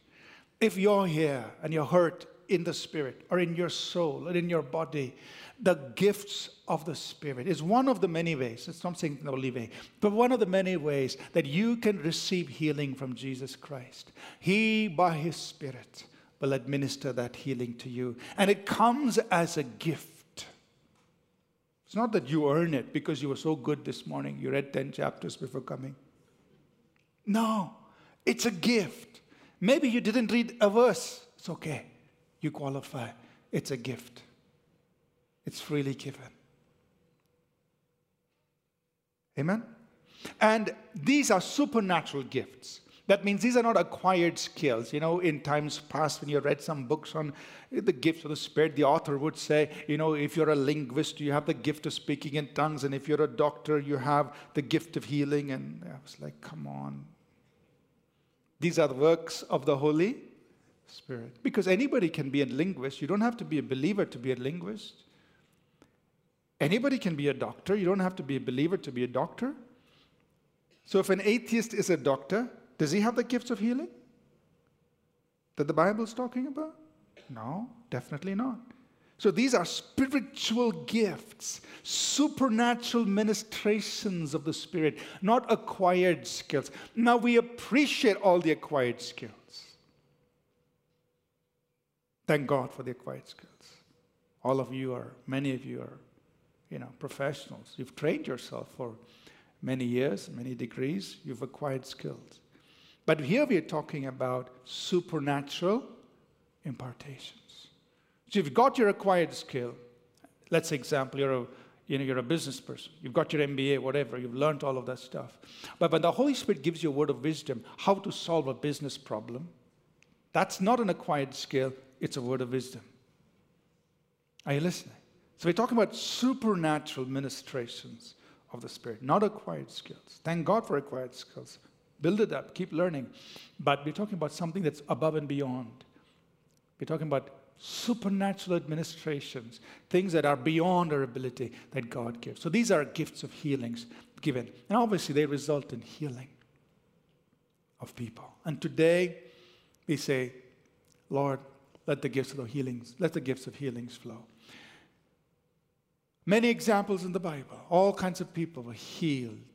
If you're here and you're hurt in the spirit or in your soul or in your body, the gifts of the Spirit is one of the many ways, it's not saying the only way, but one of the many ways that you can receive healing from Jesus Christ. He, by His Spirit, will administer that healing to you. And it comes as a gift. It's not that you earn it because you were so good this morning, you read 10 chapters before coming. No, it's a gift. Maybe you didn't read a verse. It's okay. You qualify. It's a gift, it's freely given. Amen? And these are supernatural gifts. That means these are not acquired skills. You know, in times past, when you read some books on the gifts of the Spirit, the author would say, you know, if you're a linguist, you have the gift of speaking in tongues, and if you're a doctor, you have the gift of healing. And I was like, come on. These are the works of the Holy Spirit. Because anybody can be a linguist. You don't have to be a believer to be a linguist. Anybody can be a doctor. You don't have to be a believer to be a doctor. So if an atheist is a doctor, does he have the gifts of healing that the Bible is talking about? No, definitely not. So these are spiritual gifts, supernatural ministrations of the Spirit, not acquired skills. Now we appreciate all the acquired skills. Thank God for the acquired skills. All of you are, many of you are, you know, professionals. You've trained yourself for many years, many degrees. You've acquired skills. But here we are talking about supernatural impartations. So you've got your acquired skill. Let's say, example, you're a you know, you're a business person. You've got your MBA, whatever. You've learned all of that stuff. But when the Holy Spirit gives you a word of wisdom, how to solve a business problem, that's not an acquired skill. It's a word of wisdom. Are you listening? So we're talking about supernatural ministrations of the Spirit, not acquired skills. Thank God for acquired skills. Build it up, keep learning. But we're talking about something that's above and beyond. We're talking about supernatural administrations, things that are beyond our ability that God gives. So these are gifts of healings given. And obviously, they result in healing of people. And today, we say, Lord, let the gifts of the healings, let the gifts of healings flow. Many examples in the Bible, all kinds of people were healed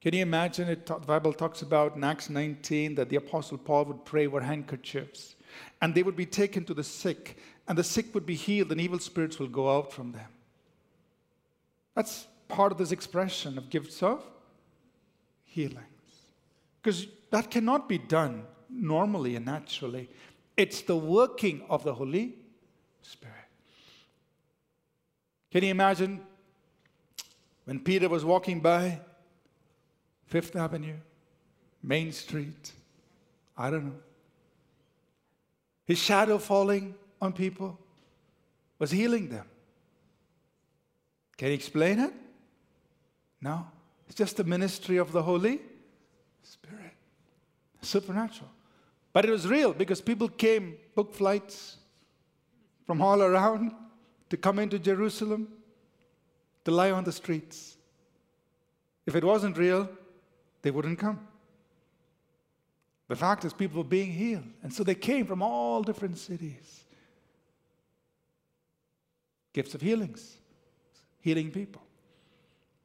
can you imagine it? The Bible talks about in Acts 19 that the Apostle Paul would pray over handkerchiefs and they would be taken to the sick, and the sick would be healed, and evil spirits will go out from them. That's part of this expression of gifts of healings. Because that cannot be done normally and naturally. It's the working of the Holy Spirit. Can you imagine when Peter was walking by Fifth Avenue, Main Street. I don't know. His shadow falling on people was healing them. Can you explain it? No. It's just the ministry of the Holy Spirit. Supernatural. But it was real because people came, booked flights from all around to come into Jerusalem, to lie on the streets. If it wasn't real, they wouldn't come. The fact is, people were being healed. And so they came from all different cities. Gifts of healings, healing people.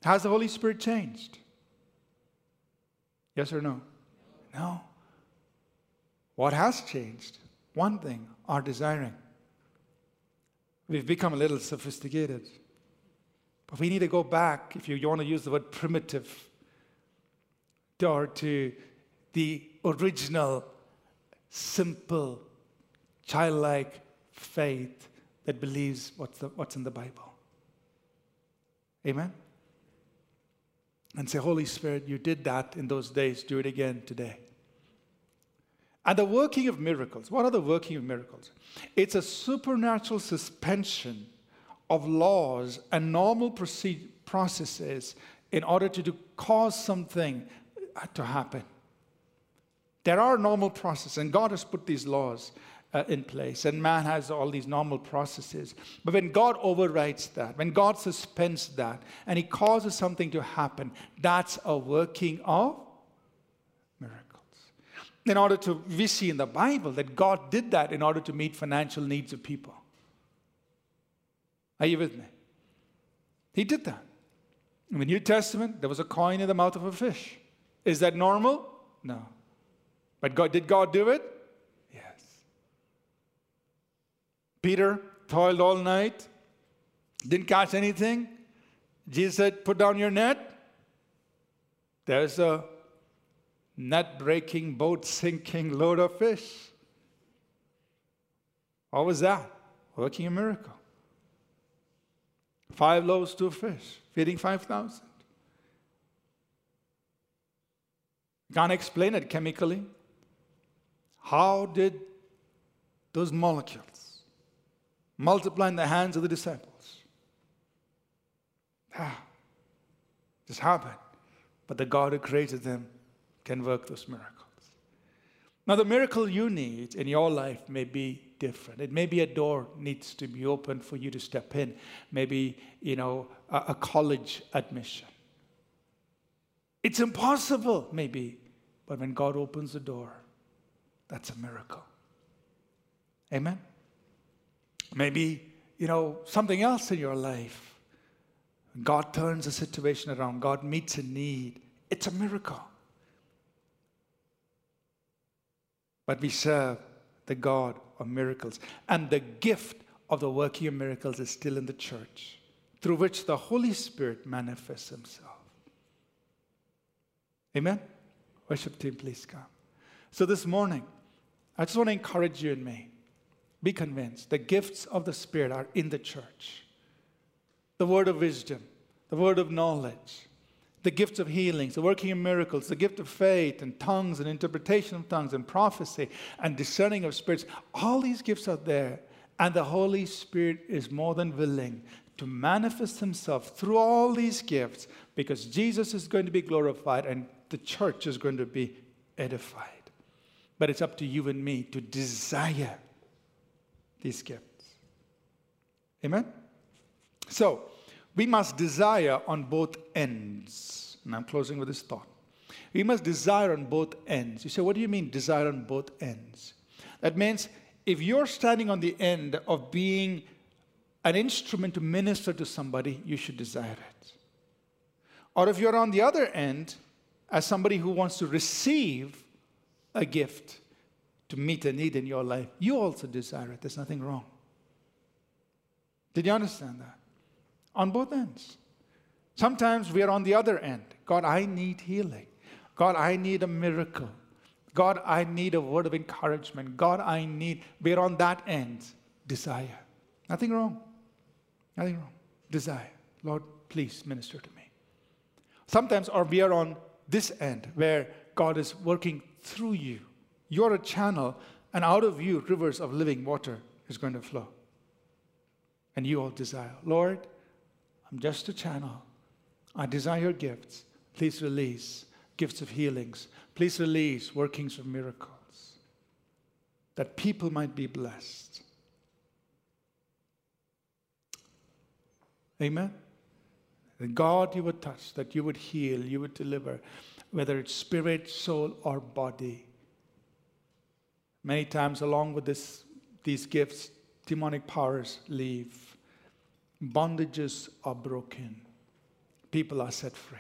Has the Holy Spirit changed? Yes or no? No. What has changed? One thing, our desiring. We've become a little sophisticated. But we need to go back, if you want to use the word primitive, or to the original, simple, childlike faith that believes what's, the, what's in the Bible. Amen? And say, Holy Spirit, you did that in those days, do it again today. And the working of miracles, what are the working of miracles? It's a supernatural suspension of laws and normal processes in order to do, cause something to happen. There are normal processes, and God has put these laws uh, in place, and man has all these normal processes. But when God overrides that, when God suspends that, and He causes something to happen, that's a working of. In order to, we see in the Bible that God did that in order to meet financial needs of people. Are you with me? He did that. In the New Testament, there was a coin in the mouth of a fish. Is that normal? No. But God, did God do it? Yes. Peter toiled all night, didn't catch anything. Jesus said, Put down your net. There's a net breaking, boat sinking load of fish. What was that? Working a miracle. Five loaves, two fish, feeding 5,000. Can't explain it chemically. How did those molecules multiply in the hands of the disciples? Ah, just happened. But the God who created them can work those miracles. Now, the miracle you need in your life may be different. It may be a door needs to be opened for you to step in. Maybe, you know, a, a college admission. It's impossible, maybe, but when God opens the door, that's a miracle. Amen? Maybe, you know, something else in your life. God turns a situation around, God meets a need. It's a miracle. But we serve the God of miracles. And the gift of the working of miracles is still in the church, through which the Holy Spirit manifests himself. Amen? Worship team, please come. So this morning, I just want to encourage you and me. Be convinced the gifts of the Spirit are in the church. The word of wisdom, the word of knowledge, the gifts of healings, the working of miracles, the gift of faith and tongues and interpretation of tongues and prophecy and discerning of spirits. All these gifts are there. And the Holy Spirit is more than willing to manifest Himself through all these gifts because Jesus is going to be glorified and the church is going to be edified. But it's up to you and me to desire these gifts. Amen? So, we must desire on both ends. And I'm closing with this thought. We must desire on both ends. You say, what do you mean, desire on both ends? That means if you're standing on the end of being an instrument to minister to somebody, you should desire it. Or if you're on the other end, as somebody who wants to receive a gift to meet a need in your life, you also desire it. There's nothing wrong. Did you understand that? On both ends. Sometimes we are on the other end. God, I need healing. God, I need a miracle. God, I need a word of encouragement. God, I need, we're on that end. Desire. Nothing wrong. Nothing wrong. Desire. Lord, please minister to me. Sometimes, or we are on this end where God is working through you. You're a channel, and out of you, rivers of living water is going to flow. And you all desire, Lord, I'm just a channel. I desire your gifts. Please release gifts of healings. Please release workings of miracles that people might be blessed. Amen. That God you would touch, that you would heal, you would deliver, whether it's spirit, soul, or body. Many times, along with this, these gifts, demonic powers leave bondages are broken, people are set free.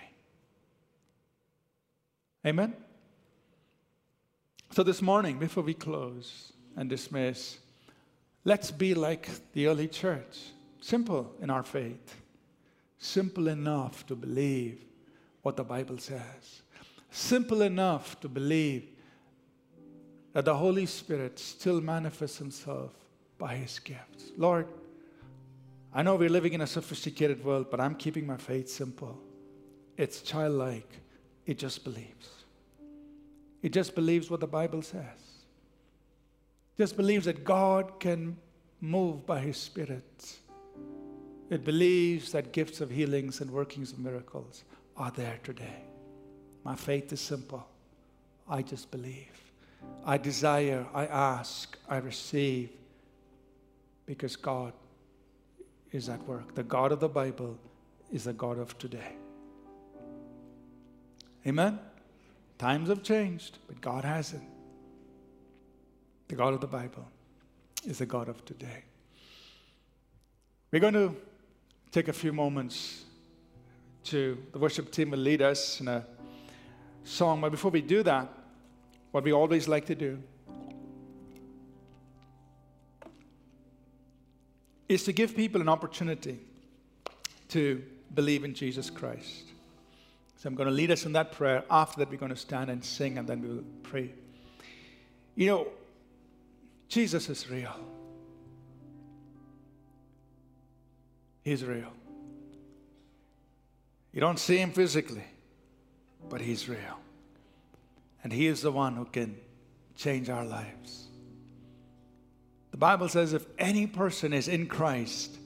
Amen? So, this morning, before we close and dismiss, let's be like the early church simple in our faith, simple enough to believe what the Bible says, simple enough to believe that the Holy Spirit still manifests Himself by His gifts. Lord, I know we're living in a sophisticated world, but I'm keeping my faith simple. It's childlike. It just believes. It just believes what the Bible says. just believes that God can move by His Spirit. It believes that gifts of healings and workings of miracles are there today. My faith is simple. I just believe. I desire, I ask, I receive because God is at work. The God of the Bible is the God of today. Amen? Times have changed, but God hasn't. The God of the Bible is the God of today. We're going to take a few moments to, the worship team will lead us in a song. But before we do that, what we always like to do is to give people an opportunity to believe in Jesus Christ. So I'm going to lead us in that prayer. After that, we're going to stand and sing, and then we will pray. You know, Jesus is real. He's real. You don't see him physically, but he's real. And he is the one who can change our lives. The Bible says if any person is in Christ,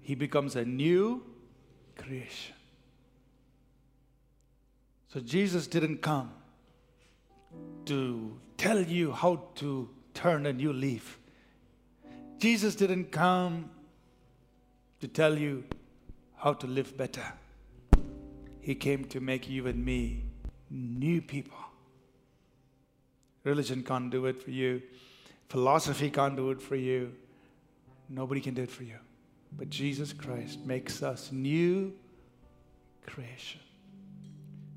he becomes a new creation. So Jesus didn't come to tell you how to turn a new leaf. Jesus didn't come to tell you how to live better. He came to make you and me new people. Religion can't do it for you. Philosophy can't do it for you. Nobody can do it for you. But Jesus Christ makes us new creation.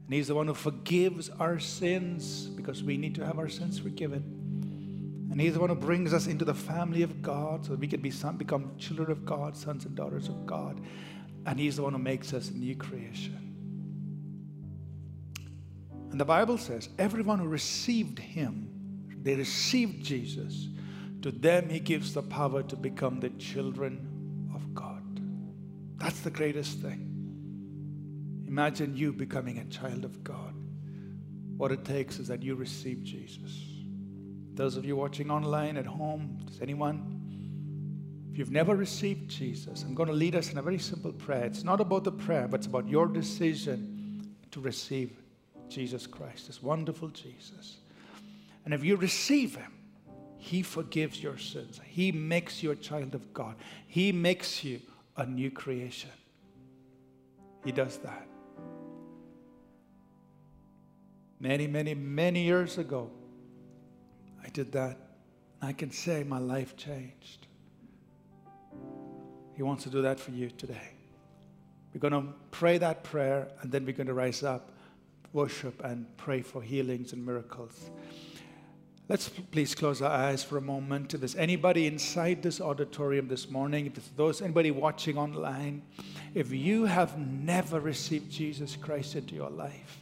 And He's the one who forgives our sins because we need to have our sins forgiven. And He's the one who brings us into the family of God so that we can be become children of God, sons and daughters of God. And He's the one who makes us new creation. And the Bible says, everyone who received Him, they received Jesus, to them He gives the power to become the children of God. That's the greatest thing. Imagine you becoming a child of God. What it takes is that you receive Jesus. Those of you watching online at home, does anyone? If you've never received Jesus, I'm going to lead us in a very simple prayer. It's not about the prayer, but it's about your decision to receive Jesus Christ, this wonderful Jesus. And if you receive Him, He forgives your sins. He makes you a child of God. He makes you a new creation. He does that. Many, many, many years ago, I did that. I can say my life changed. He wants to do that for you today. We're going to pray that prayer and then we're going to rise up, worship, and pray for healings and miracles. Let's please close our eyes for a moment. If there's anybody inside this auditorium this morning, if those anybody watching online, if you have never received Jesus Christ into your life,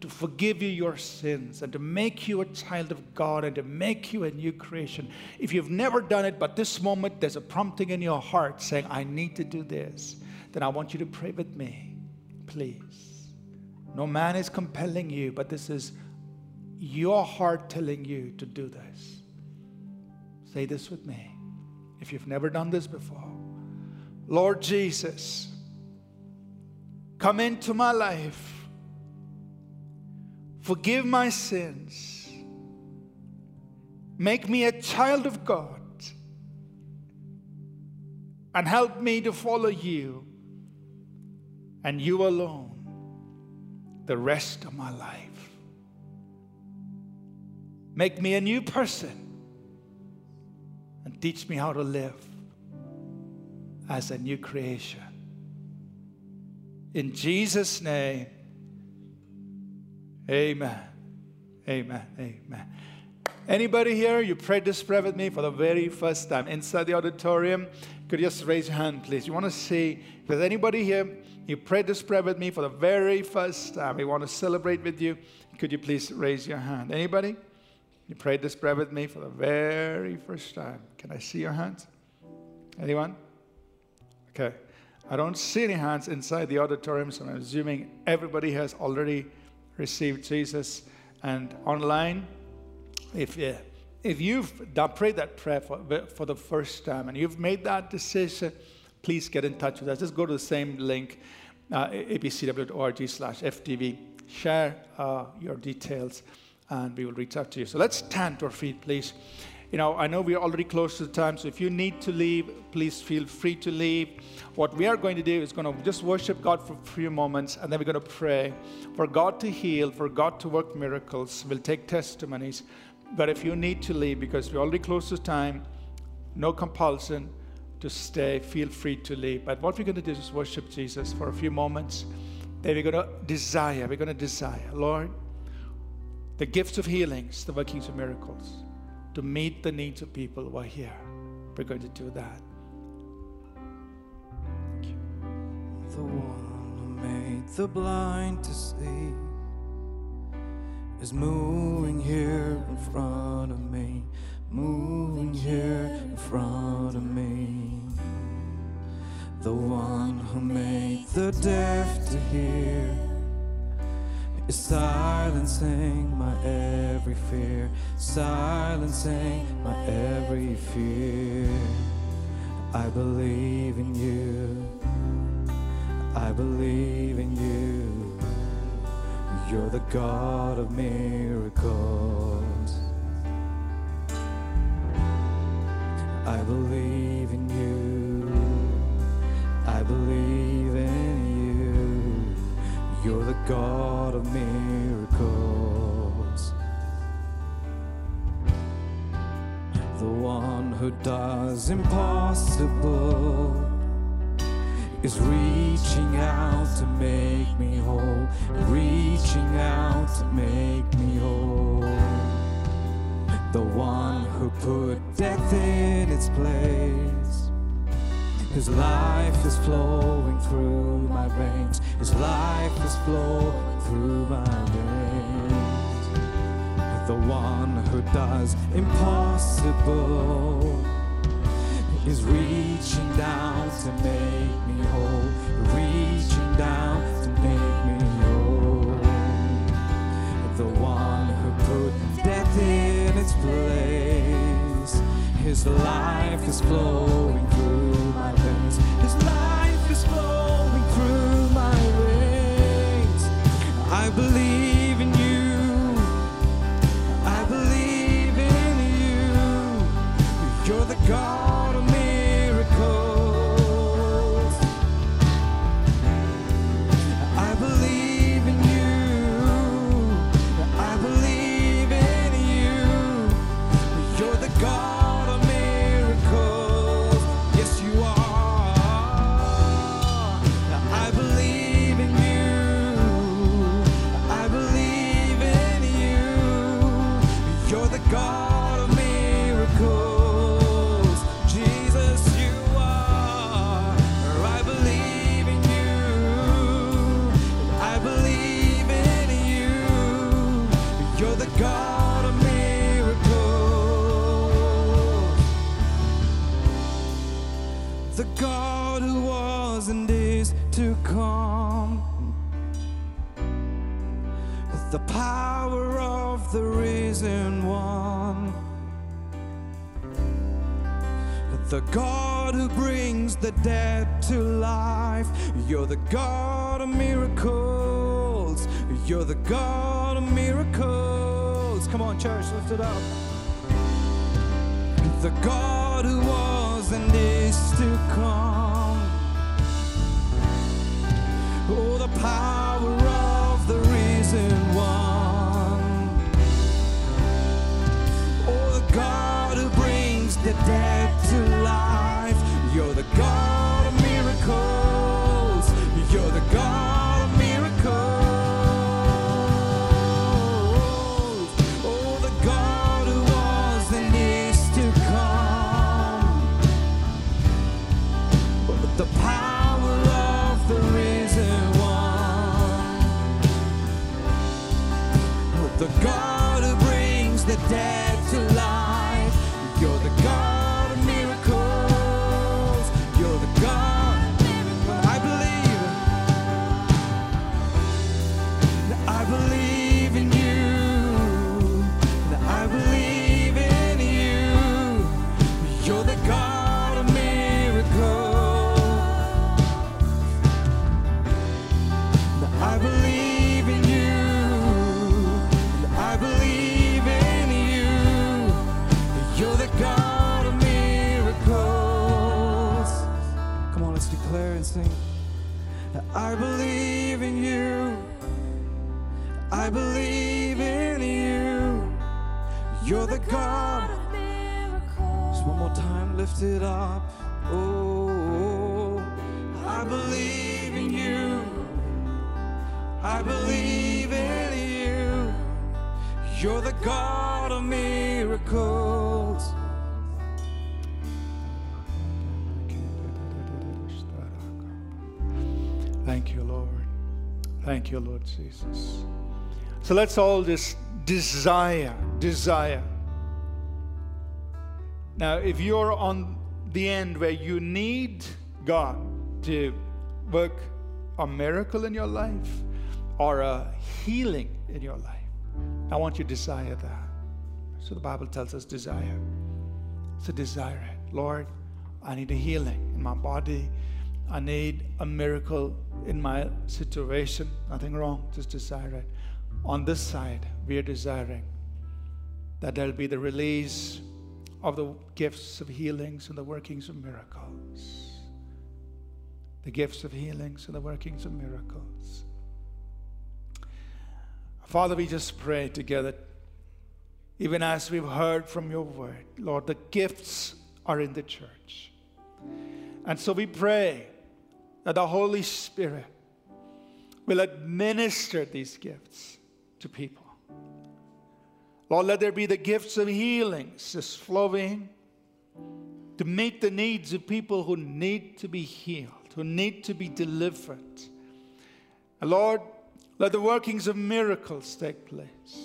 to forgive you your sins and to make you a child of God and to make you a new creation. If you've never done it, but this moment there's a prompting in your heart saying, I need to do this, then I want you to pray with me, please. No man is compelling you, but this is your heart telling you to do this. Say this with me. If you've never done this before, Lord Jesus, come into my life Forgive my sins. Make me a child of God. And help me to follow you and you alone the rest of my life. Make me a new person and teach me how to live as a new creation. In Jesus' name. Amen. Amen. Amen. Anybody here, you prayed this prayer with me for the very first time inside the auditorium? Could you just raise your hand, please? You want to see if there's anybody here, you prayed this prayer with me for the very first time. We want to celebrate with you. Could you please raise your hand? Anybody? You prayed this prayer with me for the very first time. Can I see your hands? Anyone? Okay. I don't see any hands inside the auditorium, so I'm assuming everybody has already received Jesus. And online, if, uh, if you've prayed that prayer for, for the first time and you've made that decision, please get in touch with us. Just go to the same link, uh, apcw.org slash FTV. Share uh, your details and we will reach out to you. So let's stand to our feet, please. You know, I know we are already close to the time, so if you need to leave, please feel free to leave. What we are going to do is going to just worship God for a few moments, and then we're going to pray for God to heal, for God to work miracles. We'll take testimonies. But if you need to leave, because we're already close to time, no compulsion to stay, feel free to leave. But what we're going to do is worship Jesus for a few moments. Then we're going to desire, we're going to desire, Lord, the gifts of healings, the workings of miracles to meet the needs of people who are here. We're going to do that. The one who made the blind to see is moving here in front of me, moving here in front of me. The one who made the deaf to hear is silencing my every fear, silencing my every fear. I believe in you. I believe in you. You're the God of miracles. I believe in you. I believe. You're the God of miracles. The one who does impossible is reaching out to make me whole, reaching out to make me whole. The one who put death in its place. His life is flowing through my veins. His life is flowing through my veins. The one who does impossible is reaching down to make me whole, reaching down to make me whole. The one who put death in its place, his life is flowing through my veins. His life is flowing through my veins. I believe to come. The power of the risen one. The God who brings the dead to life. You're the God of miracles. You're the God of miracles. Come on, church, lift it up. The God who was and is to come. Oh, God who brings the dead to life. You're the God I believe in you. I believe in you. You're the God. Of miracles. Just one more time, lift it up. Oh, I believe in you. I believe in you. You're the God of miracles. Thank you, Lord Jesus. So let's all just desire, desire. Now, if you're on the end where you need God to work a miracle in your life or a healing in your life, I want you to desire that. So the Bible tells us desire. So desire it. Lord, I need a healing in my body. I need a miracle in my situation. Nothing wrong, just desire it. On this side, we are desiring that there'll be the release of the gifts of healings and the workings of miracles. The gifts of healings and the workings of miracles. Father, we just pray together, even as we've heard from your word, Lord, the gifts are in the church. And so we pray that the Holy Spirit will administer these gifts to people. Lord, let there be the gifts of healings just flowing to meet the needs of people who need to be healed, who need to be delivered. And Lord, let the workings of miracles take place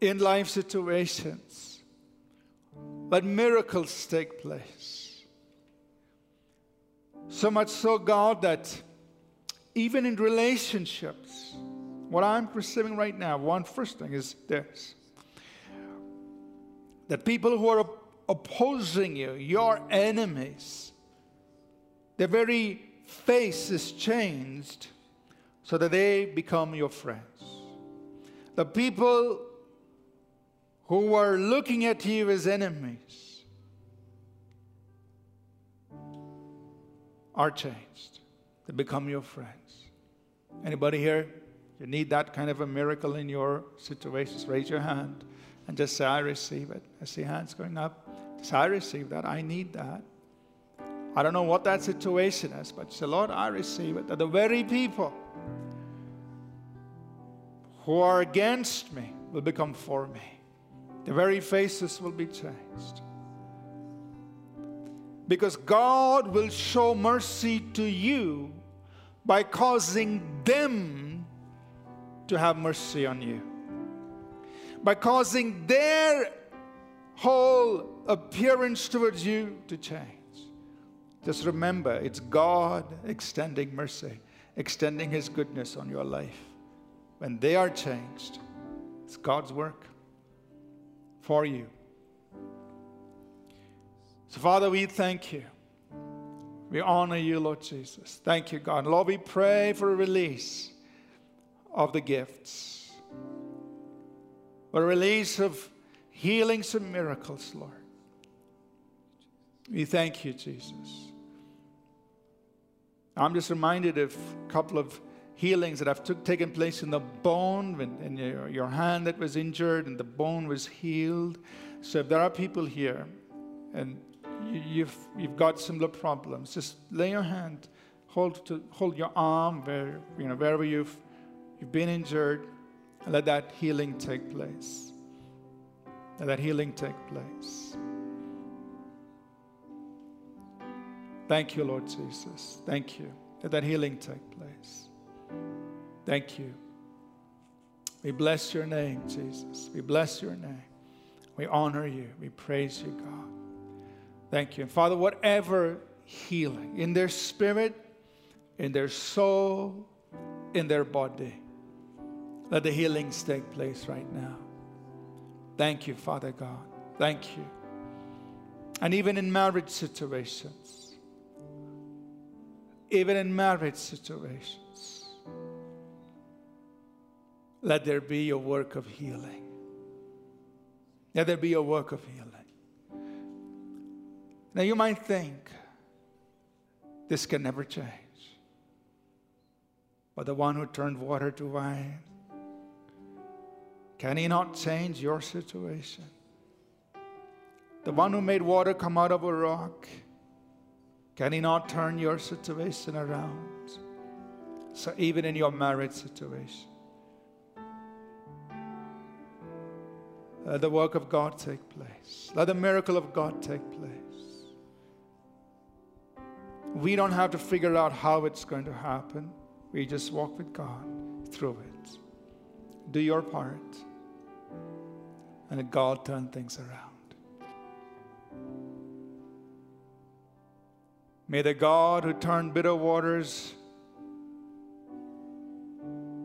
in life situations. Let miracles take place. So much so, God, that even in relationships, what I'm perceiving right now, one first thing is this that people who are opposing you, your enemies, their very face is changed so that they become your friends. The people who are looking at you as enemies are changed. They become your friends. Anybody here? You need that kind of a miracle in your situations. Raise your hand and just say, I receive it. I see hands going up. Say, I receive that. I need that. I don't know what that situation is, but say, Lord, I receive it. That the very people who are against me will become for me. The very faces will be changed. Because God will show mercy to you by causing them to have mercy on you. By causing their whole appearance towards you to change. Just remember, it's God extending mercy, extending His goodness on your life. When they are changed, it's God's work for you. So, Father, we thank you. We honor you, Lord Jesus. Thank you, God. Lord, we pray for a release of the gifts, for a release of healings and miracles, Lord. We thank you, Jesus. I'm just reminded of a couple of healings that have took, taken place in the bone, in your, your hand that was injured, and the bone was healed. So if there are people here and you've, you've got similar problems, just lay your hand, hold, to, hold your arm where, you know, wherever you've, you've been injured, and let that healing take place. Let that healing take place. Thank you, Lord Jesus. Thank you. Let that healing take place. Thank you. We bless your name, Jesus. We bless your name. We honor you. We praise you, God. Thank you. And Father, whatever healing in their spirit, in their soul, in their body, let the healings take place right now. Thank you, Father God. Thank you. And even in marriage situations, even in marriage situations, let there be a work of healing. Let there be a work of healing. Now you might think, This can never change. But the one who turned water to wine, can he not change your situation? The one who made water come out of a rock, can he not turn your situation around? So, even in your marriage situation, let the work of God take place, let the miracle of God take place. We don't have to figure out how it's going to happen. We just walk with God through it. Do your part, and God turn things around. May the God who turned bitter waters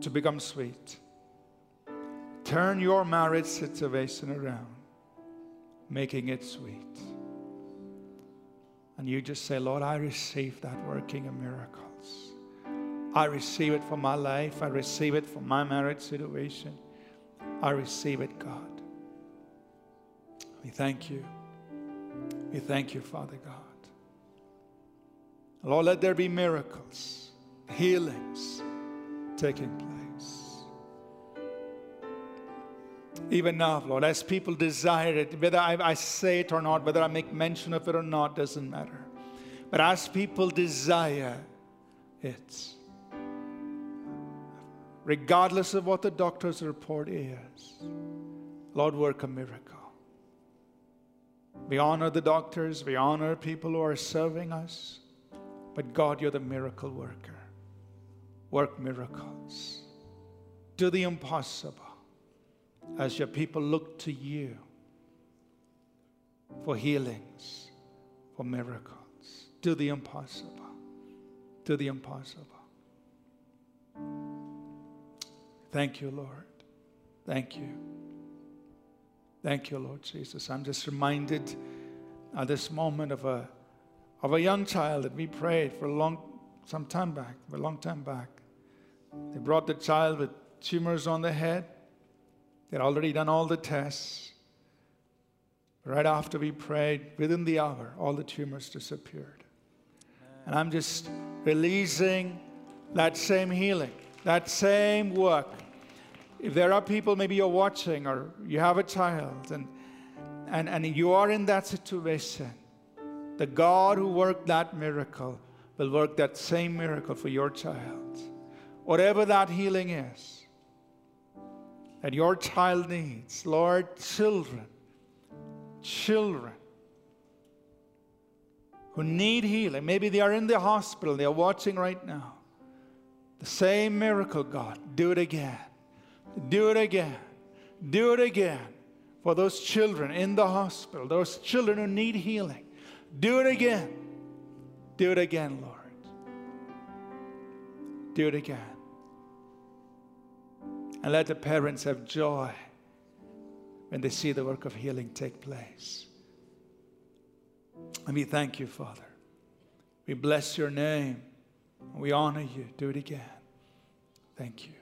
to become sweet turn your marriage situation around, making it sweet. And you just say, Lord, I receive that working of miracles. I receive it for my life. I receive it for my marriage situation. I receive it, God. We thank you. We thank you, Father God. Lord, let there be miracles, healings taking place. Even now, Lord, as people desire it, whether I, I, say it or not, whether I make mention of it or not, doesn't matter. But as people desire it, regardless of what the doctor's report is, Lord, work a miracle. We honor the doctors, we honor people who are serving us. But God, you're the miracle worker. Work miracles. Do the impossible as your people look to you for healings, for miracles. Do the impossible. Do the impossible. Thank you, Lord. Thank you. Thank you, Lord Jesus. I'm just reminded at this moment of a of a young child that we prayed for a long, some time back, a long time back. They brought the child with tumors on the head. They'd already done all the tests. Right after we prayed, within the hour, all the tumors disappeared. And I'm just releasing that same healing, that same work. If there are people, maybe you're watching or you have a child and, and, and you are in that situation, the God who worked that miracle will work that same miracle for your child. Whatever that healing is that your child needs, Lord, children, children who need healing, maybe they are in the hospital, they are watching right now. The same miracle, God, do it again. Do it again. Do it again for those children in the hospital, those children who need healing. Do it again. Do it again, Lord. Do it again. And let the parents have joy when they see the work of healing take place. And we thank you, Father. We bless your name. We honor you. Do it again. Thank you.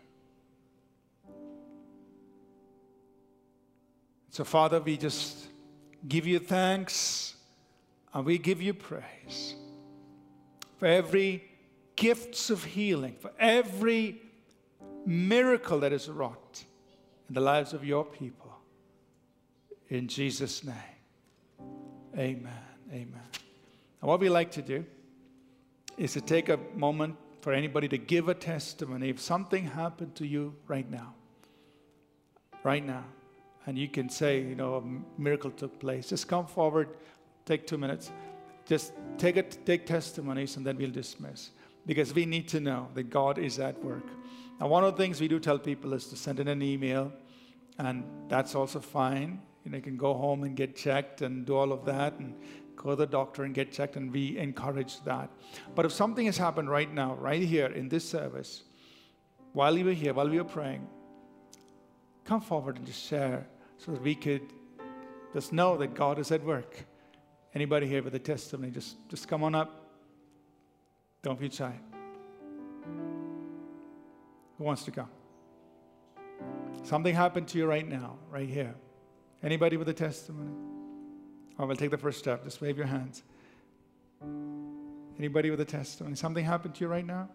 So, Father, we just give you thanks and we give you praise for every gifts of healing, for every miracle that is wrought in the lives of your people. In Jesus' name. Amen. Amen. And what we like to do is to take a moment for anybody to give a testimony if something happened to you right now. Right now. And you can say, you know, a miracle took place. Just come forward take two minutes. Just take it, take testimonies, and then we'll dismiss. Because we need to know that God is at work. Now, one of the things we do tell people is to send in an email, and that's also fine. You know, you can go home and get checked and do all of that, and go to the doctor and get checked, and we encourage that. But if something has happened right now, right here in this service, while you were here, while we were praying, come forward and just share so that we could just know that God is at work. Anybody here with a testimony, just, just come on up. Don't be shy. Who wants to come? Something happened to you right now, right here. Anybody with a testimony? I will take the first step. Just wave your hands. Anybody with a testimony? Something happened to you right now?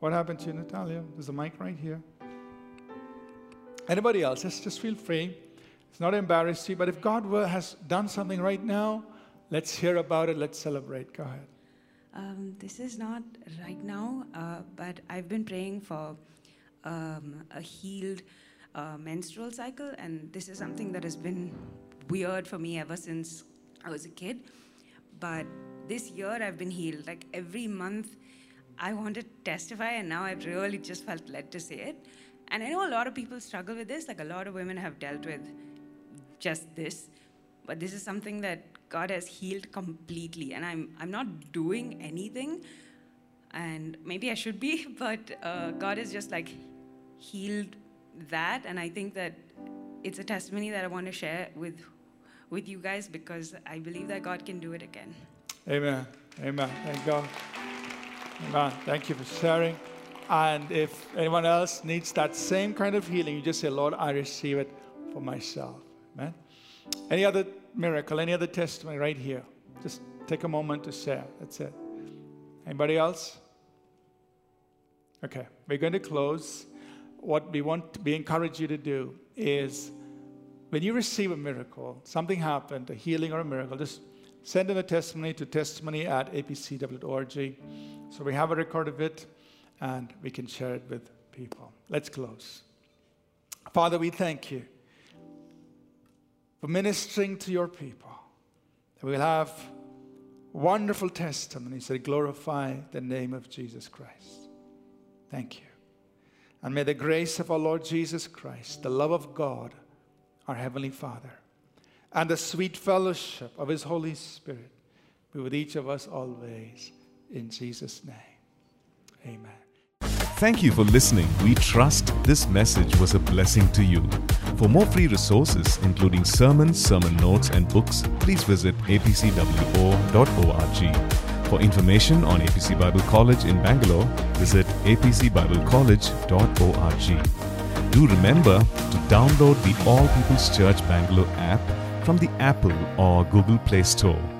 What happened to you, Natalia? There's a mic right here. Anybody else? Just, just feel free. It's not embarrassing, but if God were, has done something right now, let's hear about it. Let's celebrate. Go ahead. Um, this is not right now, uh, but I've been praying for um, a healed uh, menstrual cycle, and this is something that has been weird for me ever since I was a kid. But this year I've been healed. Like every month, I want to testify, and now I've really just felt led to say it. And I know a lot of people struggle with this, like a lot of women have dealt with just this. But this is something that God has healed completely. And I'm, I'm not doing anything. And maybe I should be, but uh, God is just like healed that. And I think that it's a testimony that I want to share with, with you guys because I believe that God can do it again. Amen. Amen. Thank God. Amen. Thank you for sharing. And if anyone else needs that same kind of healing, you just say, Lord, I receive it for myself. Amen. Any other miracle, any other testimony right here? Just take a moment to share. That's it. Anybody else? Okay, we're going to close. What we want, we encourage you to do is when you receive a miracle, something happened, a healing or a miracle, just send in a testimony to testimony at apcw.org. So we have a record of it and we can share it with people. Let's close. Father, we thank you for ministering to your people. We'll have wonderful testimonies that glorify the name of Jesus Christ. Thank you. And may the grace of our Lord Jesus Christ, the love of God, our Heavenly Father, and the sweet fellowship of His Holy Spirit be with each of us always. In Jesus' name, amen. Thank you for listening. We trust this message was a blessing to you. For more free resources, including sermons, sermon notes, and books, please visit apcwo.org. For information on APC Bible College in Bangalore, visit apcbiblecollege.org. Do remember to download the All People's Church Bangalore app from the Apple or Google Play Store.